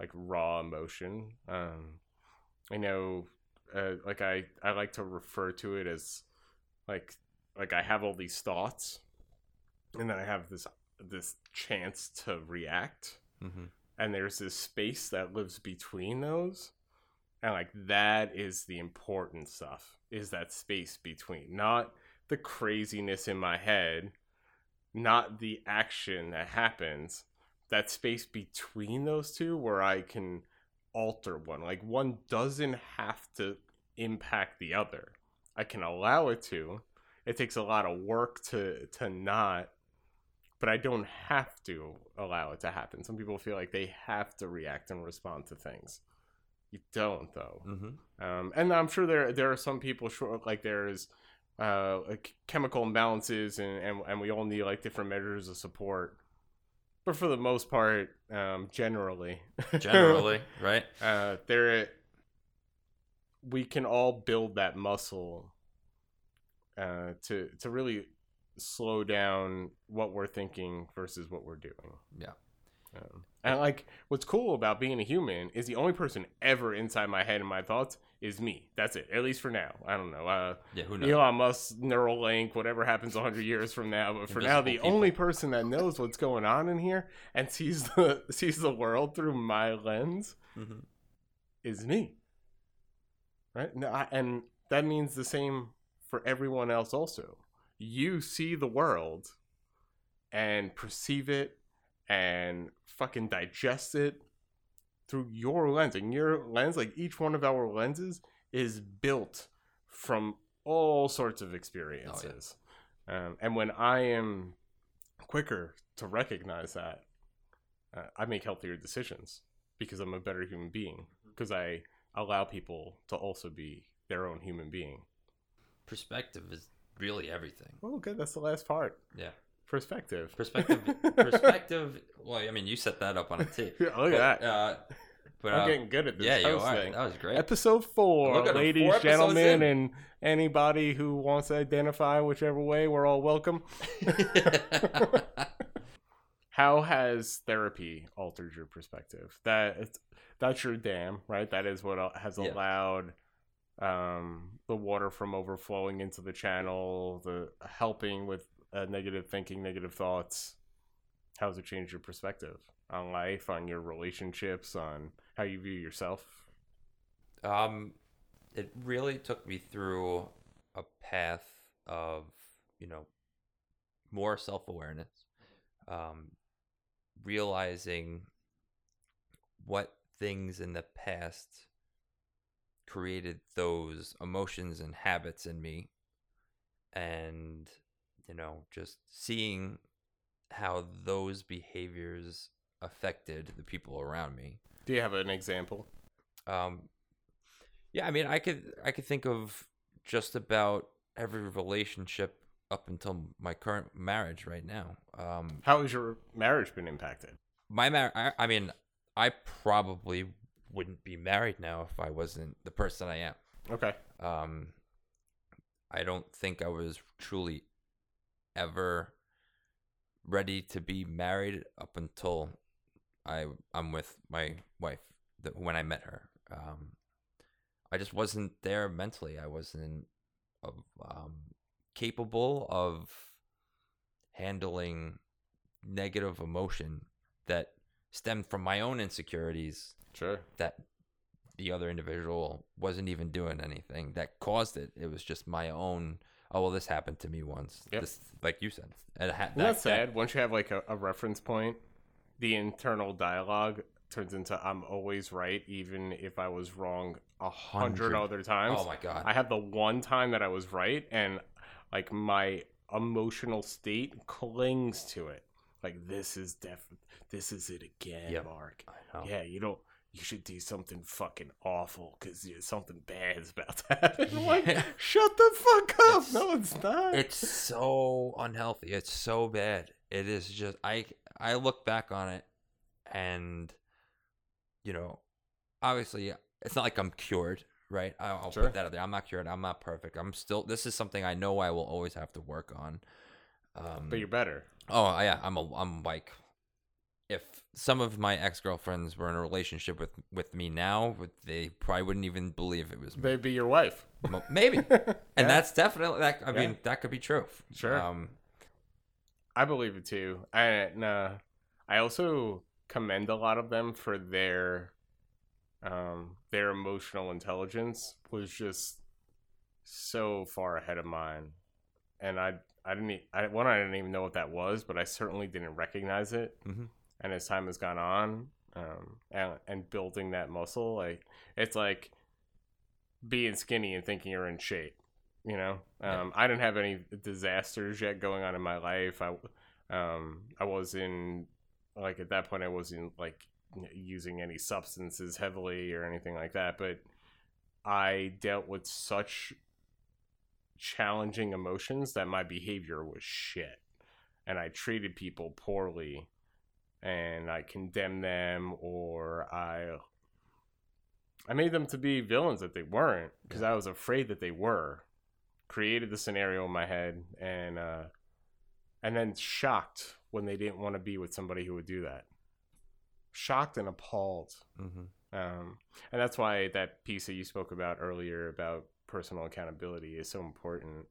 like raw emotion. Um I know uh, like I I like to refer to it as like like I have all these thoughts and then I have this this chance to react. Hmm and there's this space that lives between those And like that is the important stuff. Is that space between, not the craziness in my head, not the action that happens, that space between those two where I can alter one. Like one doesn't have to impact the other. I can allow it to. It takes a lot of work to to not but I don't have to allow it to happen. Some people feel like they have to react and respond to things. You don't though. Mm-hmm. Um, and I'm sure there there are some people sure like there's uh, like chemical imbalances and, and and we all need like different measures of support. But for the most part, um, generally, [laughs] Generally, right? uh, there we can all build that muscle uh, to to really slow down what we're thinking versus what we're doing. Yeah. Um, and like, what's cool about being a human is the only person ever inside my head and my thoughts is me. That's it. At least for now. I don't know. Uh, Yeah, who knows? Elon Musk, Neuralink, whatever happens hundred years from now. But for now, the people. only person that knows what's going on in here and sees the [laughs] sees the world through my lens Mhm. is me. Right? No, I, and that means the same for everyone else also. You see the world and perceive it and fucking digest it through your lens. And your lens, like each one of our lenses, is built from all sorts of experiences. um, and when I am quicker to recognize that, uh, I make healthier decisions because I'm a better human being. Because I allow people to also be their own human being. Perspective is really everything. Oh, good. That's the last part. Yeah. Perspective. Perspective. [laughs] perspective. Well, I mean, you set that up on a tee. [laughs] Look at that. Uh, but I'm uh, getting good at this yeah, you are. hosting. That was great. Episode four, Look at 'em, ladies, four gentlemen, in. and anybody who wants to identify whichever way, we're all welcome. [laughs] How has therapy altered your perspective? That that's your dam, right? That is what has Yeah. allowed um, the water from overflowing into the channel, the helping with uh, negative thinking, negative thoughts. How has it changed your perspective on life, on your relationships, on how you view yourself? um, it really took me through a path of you know more self awareness, um, realizing what things in the past created those emotions and habits in me, and you know just seeing how those behaviors affected the people around me. Do you have an example? Um, yeah, I mean, I could I could think of just about every relationship up until my current marriage right now. Um, How has your marriage been impacted? my marriage. I, I mean, I probably wouldn't be married now if I wasn't the person I am. Okay. Um, I don't think I was truly ever ready to be married up until I I'm with my wife the, when I met her. Um, I just wasn't there mentally. I wasn't of, um, capable of handling negative emotion that stemmed from my own insecurities Sure. that the other individual wasn't even doing anything that caused it. It was just my own. Oh well, this happened to me once. Yep. This, like you said, it ha- that sad? Once you have like a, a reference point, the internal dialogue turns into I'm always right, even if I was wrong a hundred other times. Oh my god! I had the one time that I was right, and like my emotional state clings to it. Like this is def, this is it again, Yep. Mark. Yeah, you don't. You should do something fucking awful because something bad is about to [laughs] happen. I'm like, Yeah. shut the fuck up. It's- no, it's not. It's so unhealthy. It's so bad. It is just I I look back on it and you know, obviously it's not like I'm cured, right? I'll, I'll Sure. put that out there. I'm not cured. I'm not perfect. I'm still this is something I know I will always have to work on. Um but you're better. Oh yeah, I'm a I'm like if some of my ex girlfriends were in a relationship with with me now, they probably wouldn't even believe it was me. They'd be your wife. Maybe, [laughs] and Yeah. that's definitely that. I Yeah. mean, that could be true. Sure. Um, I believe it too. And uh, I also commend a lot of them for their um, their emotional intelligence was just so far ahead of mine, and I I didn't I one I didn't even know what that was, but I certainly didn't recognize it. Mhm. And as time has gone on, um, and and building that muscle, like it's like being skinny and thinking you're in shape. You know, Yeah. um, I didn't have any disasters yet going on in my life. I um, I was in like at that point I wasn't like using any substances heavily or anything like that, but I dealt with such challenging emotions that my behavior was shit. And I treated people poorly and I condemned them or I I made them to be villains that they weren't because I was afraid that they were. Created the scenario in my head and uh and then shocked when they didn't want to be with somebody who would do that. Shocked and appalled. Mm-hmm. Um, and that's why that piece that you spoke about earlier about personal accountability is so important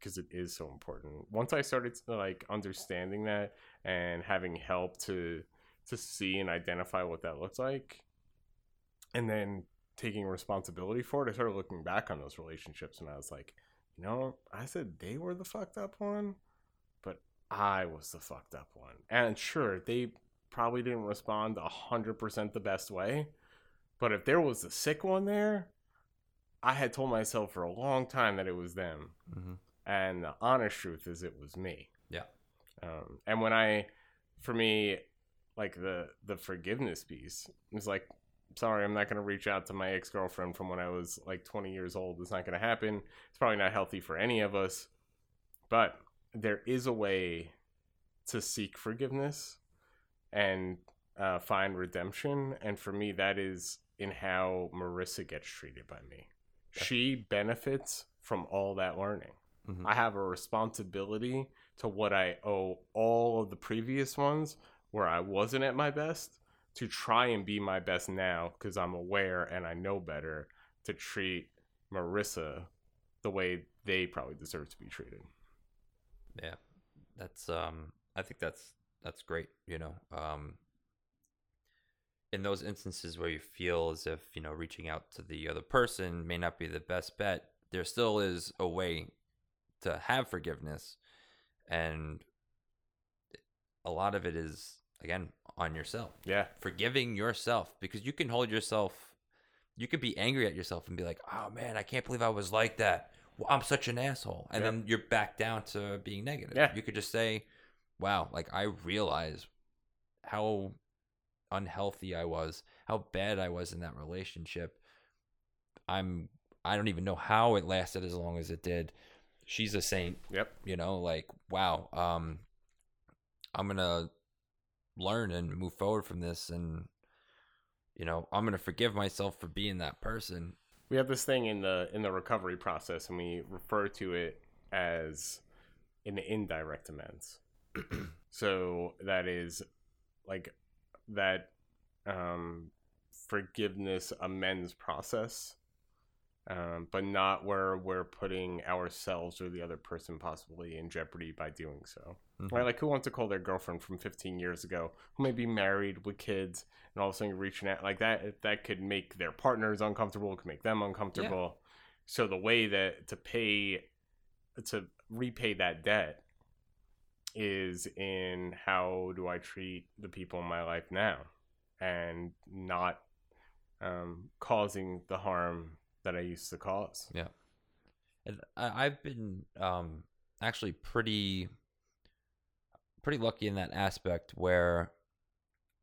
because it is so important. Once I started like understanding that and having help to to see and identify what that looks like, and then taking responsibility for it, I started looking back on those relationships and I was like, you know, I said they were the fucked up one, but I was the fucked up one. And sure, they probably didn't respond hundred percent the best way. But if there was a sick one there, I had told myself for a long time that it was them. Mm-hmm. And the honest truth is it was me. Yeah. Um, and when I, for me, like the the forgiveness piece, is like, sorry, I'm not gonna reach out to my ex girlfriend from when I was like 20 years old. It's not gonna happen. It's probably not healthy for any of us. But there is a way to seek forgiveness and uh, find redemption. And for me, that is in how Marissa gets treated by me. She benefits from all that learning. Mhm. I have a responsibility to what I owe all of the previous ones where I wasn't at my best to try and be my best now because I'm aware and I know better to treat Marissa the way they probably deserve to be treated. Yeah, that's um. I think that's that's great. You know, um, in those instances where you feel as if you know reaching out to the other person may not be the best bet, there still is a way to have forgiveness, and a lot of it is again on yourself Yeah. forgiving yourself because you can hold yourself you could be angry at yourself and be like oh man i can't believe i was like that well, i'm such an asshole and Yeah. then you're back down to being negative Yeah. you could just say wow like i realize how unhealthy i was how bad i was in that relationship i'm i don't even know how it lasted as long as it did she's a saint Yep. you know like wow um i'm gonna learn and move forward from this and you know i'm gonna forgive myself for being that person We have this thing in the in the recovery process and we refer to it as an indirect amends. [clears throat] so that is like that um forgiveness amends process um, but not where we're putting ourselves or the other person possibly in jeopardy by doing so. Mhm. Right? Like, who wants to call their girlfriend from 15 years ago, who may be married with kids, and all of a sudden you're reaching out like that? That could make their partners uncomfortable, could make them uncomfortable. So the way that to pay, to repay that debt, is in how do I treat the people in my life now, and not um, causing the harm that I used to cause. Yeah. And I've been um, actually pretty pretty lucky in that aspect where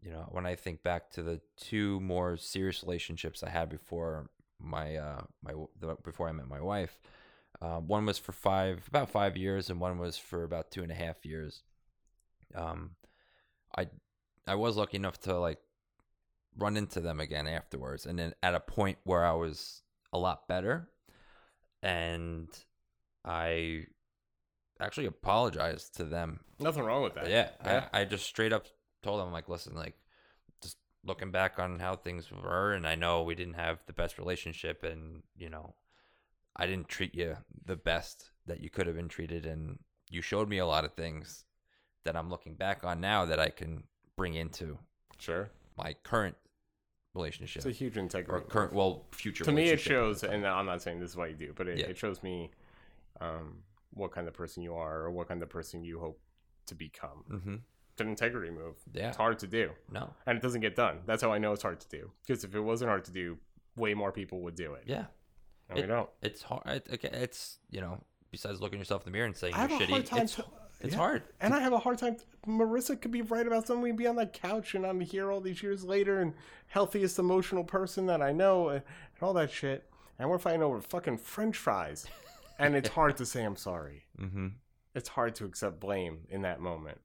you know when I think back to the two more serious relationships I had before my uh my before I met my wife, uh, one was for five about five years and one was for about two and a half years. Um, I I was lucky enough to like run into them again afterwards, and then at a point where I was a lot better and I actually apologized to them. Nothing wrong with that. Yeah, Yeah. I, I just straight up told them like, listen, like, just looking back on how things were, and I know we didn't have the best relationship, and you know, I didn't treat you the best that you could have been treated, and you showed me a lot of things that I'm looking back on now that I can bring into Sure. my current relationship It's a huge integrity. or current, well, future. to me, it shows, and I'm not saying this is what you do, but it, Yeah. it shows me um, what kind of person you are or what kind of person you hope to become. Mm-hmm. It's an integrity move. Yeah. It's hard to do, No. and it doesn't get done. That's how I know it's hard to do. Because if it wasn't hard to do, way more people would do it. Yeah. And we It- don't. It's hard. It, okay, it's you know, besides looking yourself in the mirror and saying I have you're a shitty, hard time it's to- it's yeah. hard. And I have a hard time. Marissa could be right about something. We'd be on that couch, and I'm here all these years later, and healthiest emotional person that I know, and, and all that shit. And we're fighting over fucking French fries, [laughs] and it's hard to say I'm sorry. Mm-hmm. It's hard to accept blame in that moment.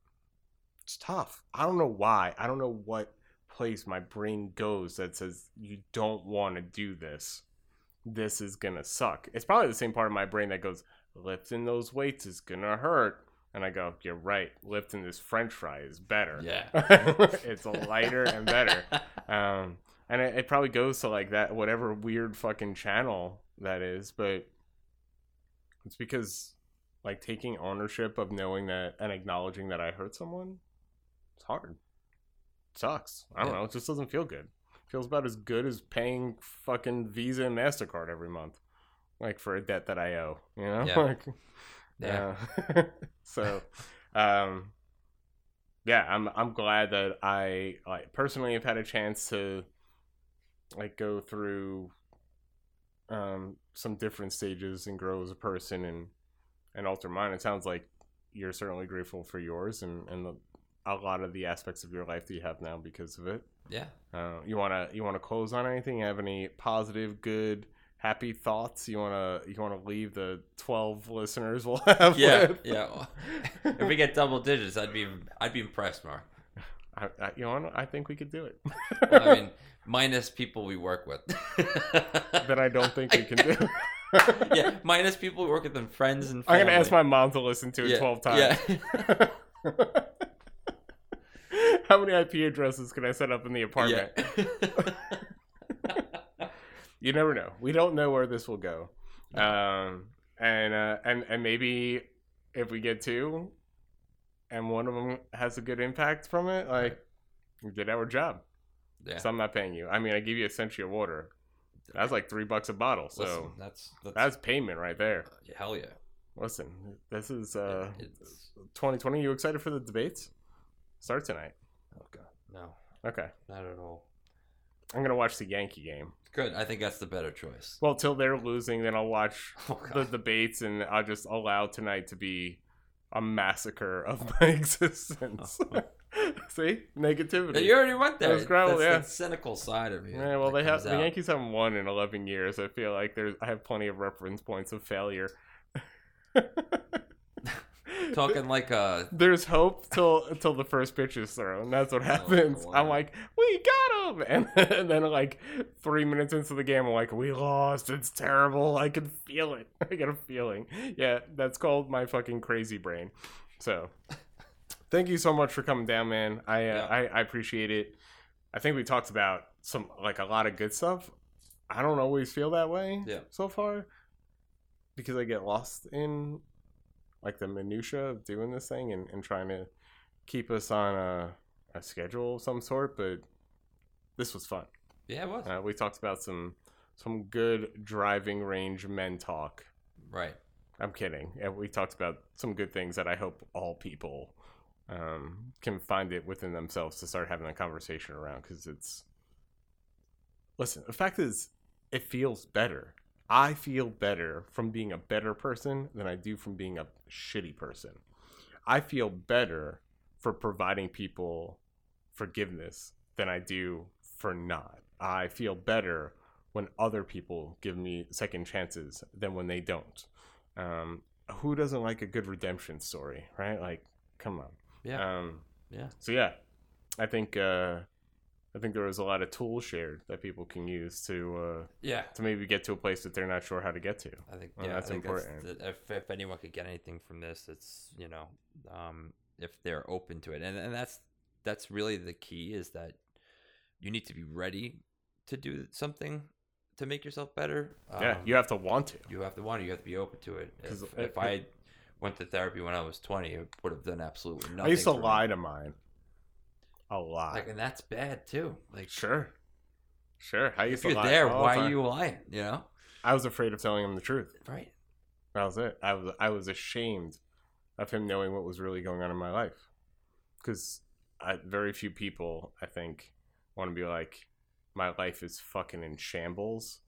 It's tough. I don't know why. I don't know what place my brain goes that says you don't want to do this. This is gonna suck. It's probably the same part of my brain that goes, lifting those weights is gonna hurt. And I go, you're right. Lifting this French fry is better. Yeah. [laughs] [laughs] it's lighter and better. Um, and it, it probably goes to like that, whatever weird fucking channel that is. But it's because like taking ownership of knowing that and acknowledging that I hurt someone, it's hard. It sucks. I don't Yeah. know. It just doesn't feel good. feels about as good as paying fucking Visa and MasterCard every month. Like for a debt that I owe. You know? Yeah. [laughs] Like, Yeah. uh, [laughs] so, um, yeah, I'm I'm glad that I like personally have had a chance to like go through um some different stages and grow as a person and and alter mine. It sounds like you're certainly grateful for yours and and the, a lot of the aspects of your life that you have now because of it. Yeah. Uh, you wanna you wanna close on anything? You have any positive, good, happy thoughts? You wanna you wanna leave the twelve listeners [laughs] we'll have? Yeah. with? Yeah. if we get double digits, I'd be I'd be impressed, Mark. [laughs] I, I, you know. I think we could do it. I mean, [laughs] minus people we work with. that I don't think we can do. yeah, minus people we work with and friends and. family. I'm gonna ask my mom to listen to it Yeah, twelve times. Yeah. How many IP addresses can I set up in the apartment? yeah. You never know. We don't know where this will go. Um, and uh, and and maybe if we get two, and one of them has a good impact from it, like we did our job. yeah. So I'm not paying you. I mean, I give you a century of water. That's like three bucks a bottle. So Listen, that's that's, that's payment right there. hell yeah. Listen, this is uh, It's- 2020. You excited for the debates? Start tonight. oh god, no, Okay, not at all. I'm gonna watch the Yankee game. Good. I think that's the better choice. Well, till they're losing, then I'll watch [laughs] Oh the debates, and I'll just allow tonight to be a massacre of [laughs] my existence. Oh. [laughs] See, negativity. You already went there. That gravel, that's yeah. the cynical side of you. Yeah, well, they have comes the. Yankees haven't won in 11 years. I feel like there's I have plenty of reference points of failure. Talking like uh There's hope till till the first pitch is thrown. That's what happens. wow. I'm like, we got him, [laughs] and, and then like three minutes into the game, I'm like, we lost. It's terrible. I can feel it. [laughs] I get a feeling. Yeah, that's called my fucking crazy brain. So, thank you so much for coming down, man. I uh, Yeah. I, I appreciate it. I think we talked about some like a lot of good stuff. I don't always feel that way. Yeah. So far, because I get lost in like the minutia of doing this thing and, and trying to keep us on a, a schedule of some sort. But this was fun. yeah, it was. Uh, we talked about some some good driving range men talk. right. I'm kidding. Yeah, we talked about some good things that I hope all people um, can find it within themselves to start having a conversation around because it's. Listen, the fact is, it feels better. I feel better from being a better person than I do from being a shitty person. I feel better for providing people forgiveness than I do for not. I feel better when other people give me second chances than when they don't. Um, who doesn't like a good redemption story, right? Like, come on. Yeah. Um, yeah. so yeah, I think uh, I think there was a lot of tools shared that people can use to uh, Yeah. to maybe get to a place that they're not sure how to get to. I think Well, yeah, that's I think important. That's the, if if anyone could get anything from this, it's you know, um, if they're open to it, and and that's that's really the key is that you need to be ready to do something to make yourself better. yeah, Um, you have to want to. you have to want it. You have to be open to it. If, it- if I went to therapy when I was twenty, it would have done absolutely nothing. I used to for me. lie to mine a lot. like, and that's bad too. Like, Sure. Sure. I used If to you're lie there, all the why are time. you lying? You know? I was afraid of telling him the truth. Right. That was it. I was I was ashamed of him knowing what was really going on in my life. Because very few people, I think, want to be like, my life is fucking in shambles.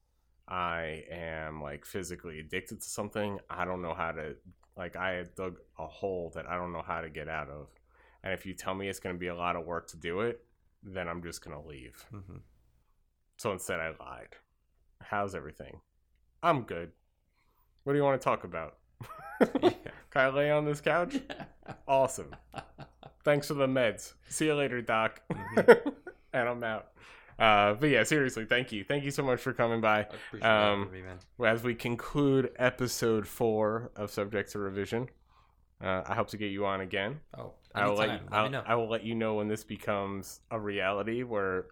I am like physically addicted to something. I don't know how to like. I dug a hole that I don't know how to get out of. And if you tell me it's going to be a lot of work to do it, then I'm just going to leave. Mm-hmm. So instead, I lied. How's everything? I'm good. What do you want to talk about? [laughs] Can I lay on this couch? [laughs] Awesome. Thanks for the meds. See you later, Doc. [laughs] and I'm out. Uh, but yeah, seriously, thank you. Thank you so much for coming by. I appreciate Um, me, man. As we conclude episode four of Subject to Revision, uh, I hope to get you on again. Oh, I will let, anytime. you, Let I'll, know. I will let you know when this becomes a reality where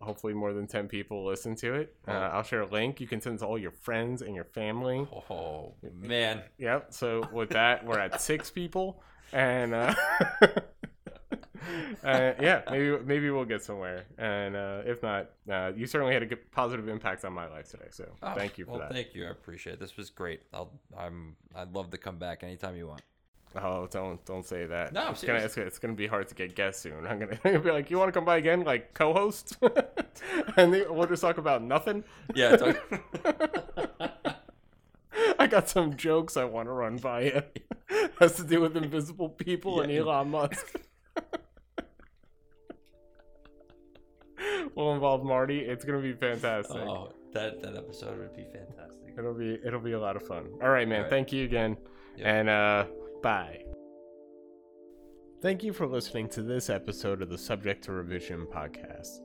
hopefully more than 10 people listen to it. Uh, Oh. I'll share a link. You can send it to all your friends and your family. Oh man. Yep. So with that, we're at six people. And uh, [laughs] [laughs] uh, yeah, maybe maybe we'll get somewhere. And uh, if not, uh, you certainly had a good positive impact on my life today. So Oh, thank you for well, that. Thank you. I appreciate it. This was great. I'll, I'm. I'd love to come back anytime you want. Oh, don't don't say that. No, I'm it's gonna it's, it's gonna be hard to get guests soon. I'm gonna, [laughs] I'm gonna be like, you want to come by again, like co-host, [laughs] and then we'll just talk about nothing. Yeah. Talk, I got some jokes I want to run by you. Has to do with invisible people and Elon Musk. Will involve Marty. It's gonna be fantastic. oh, that that episode would be fantastic. It'll be it'll be a lot of fun. All right, man. All right. Thank you again, Yep. and uh, bye. Thank you for listening to this episode of the Subject to Revision podcast.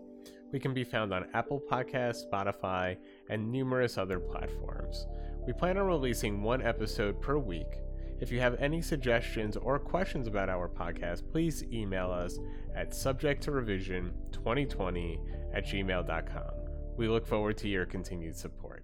We can be found on Apple Podcasts, Spotify, and numerous other platforms. We plan on releasing one episode per week. If you have any suggestions or questions about our podcast, please email us at subjecttorevision2020 at gmail.com. We look forward to your continued support.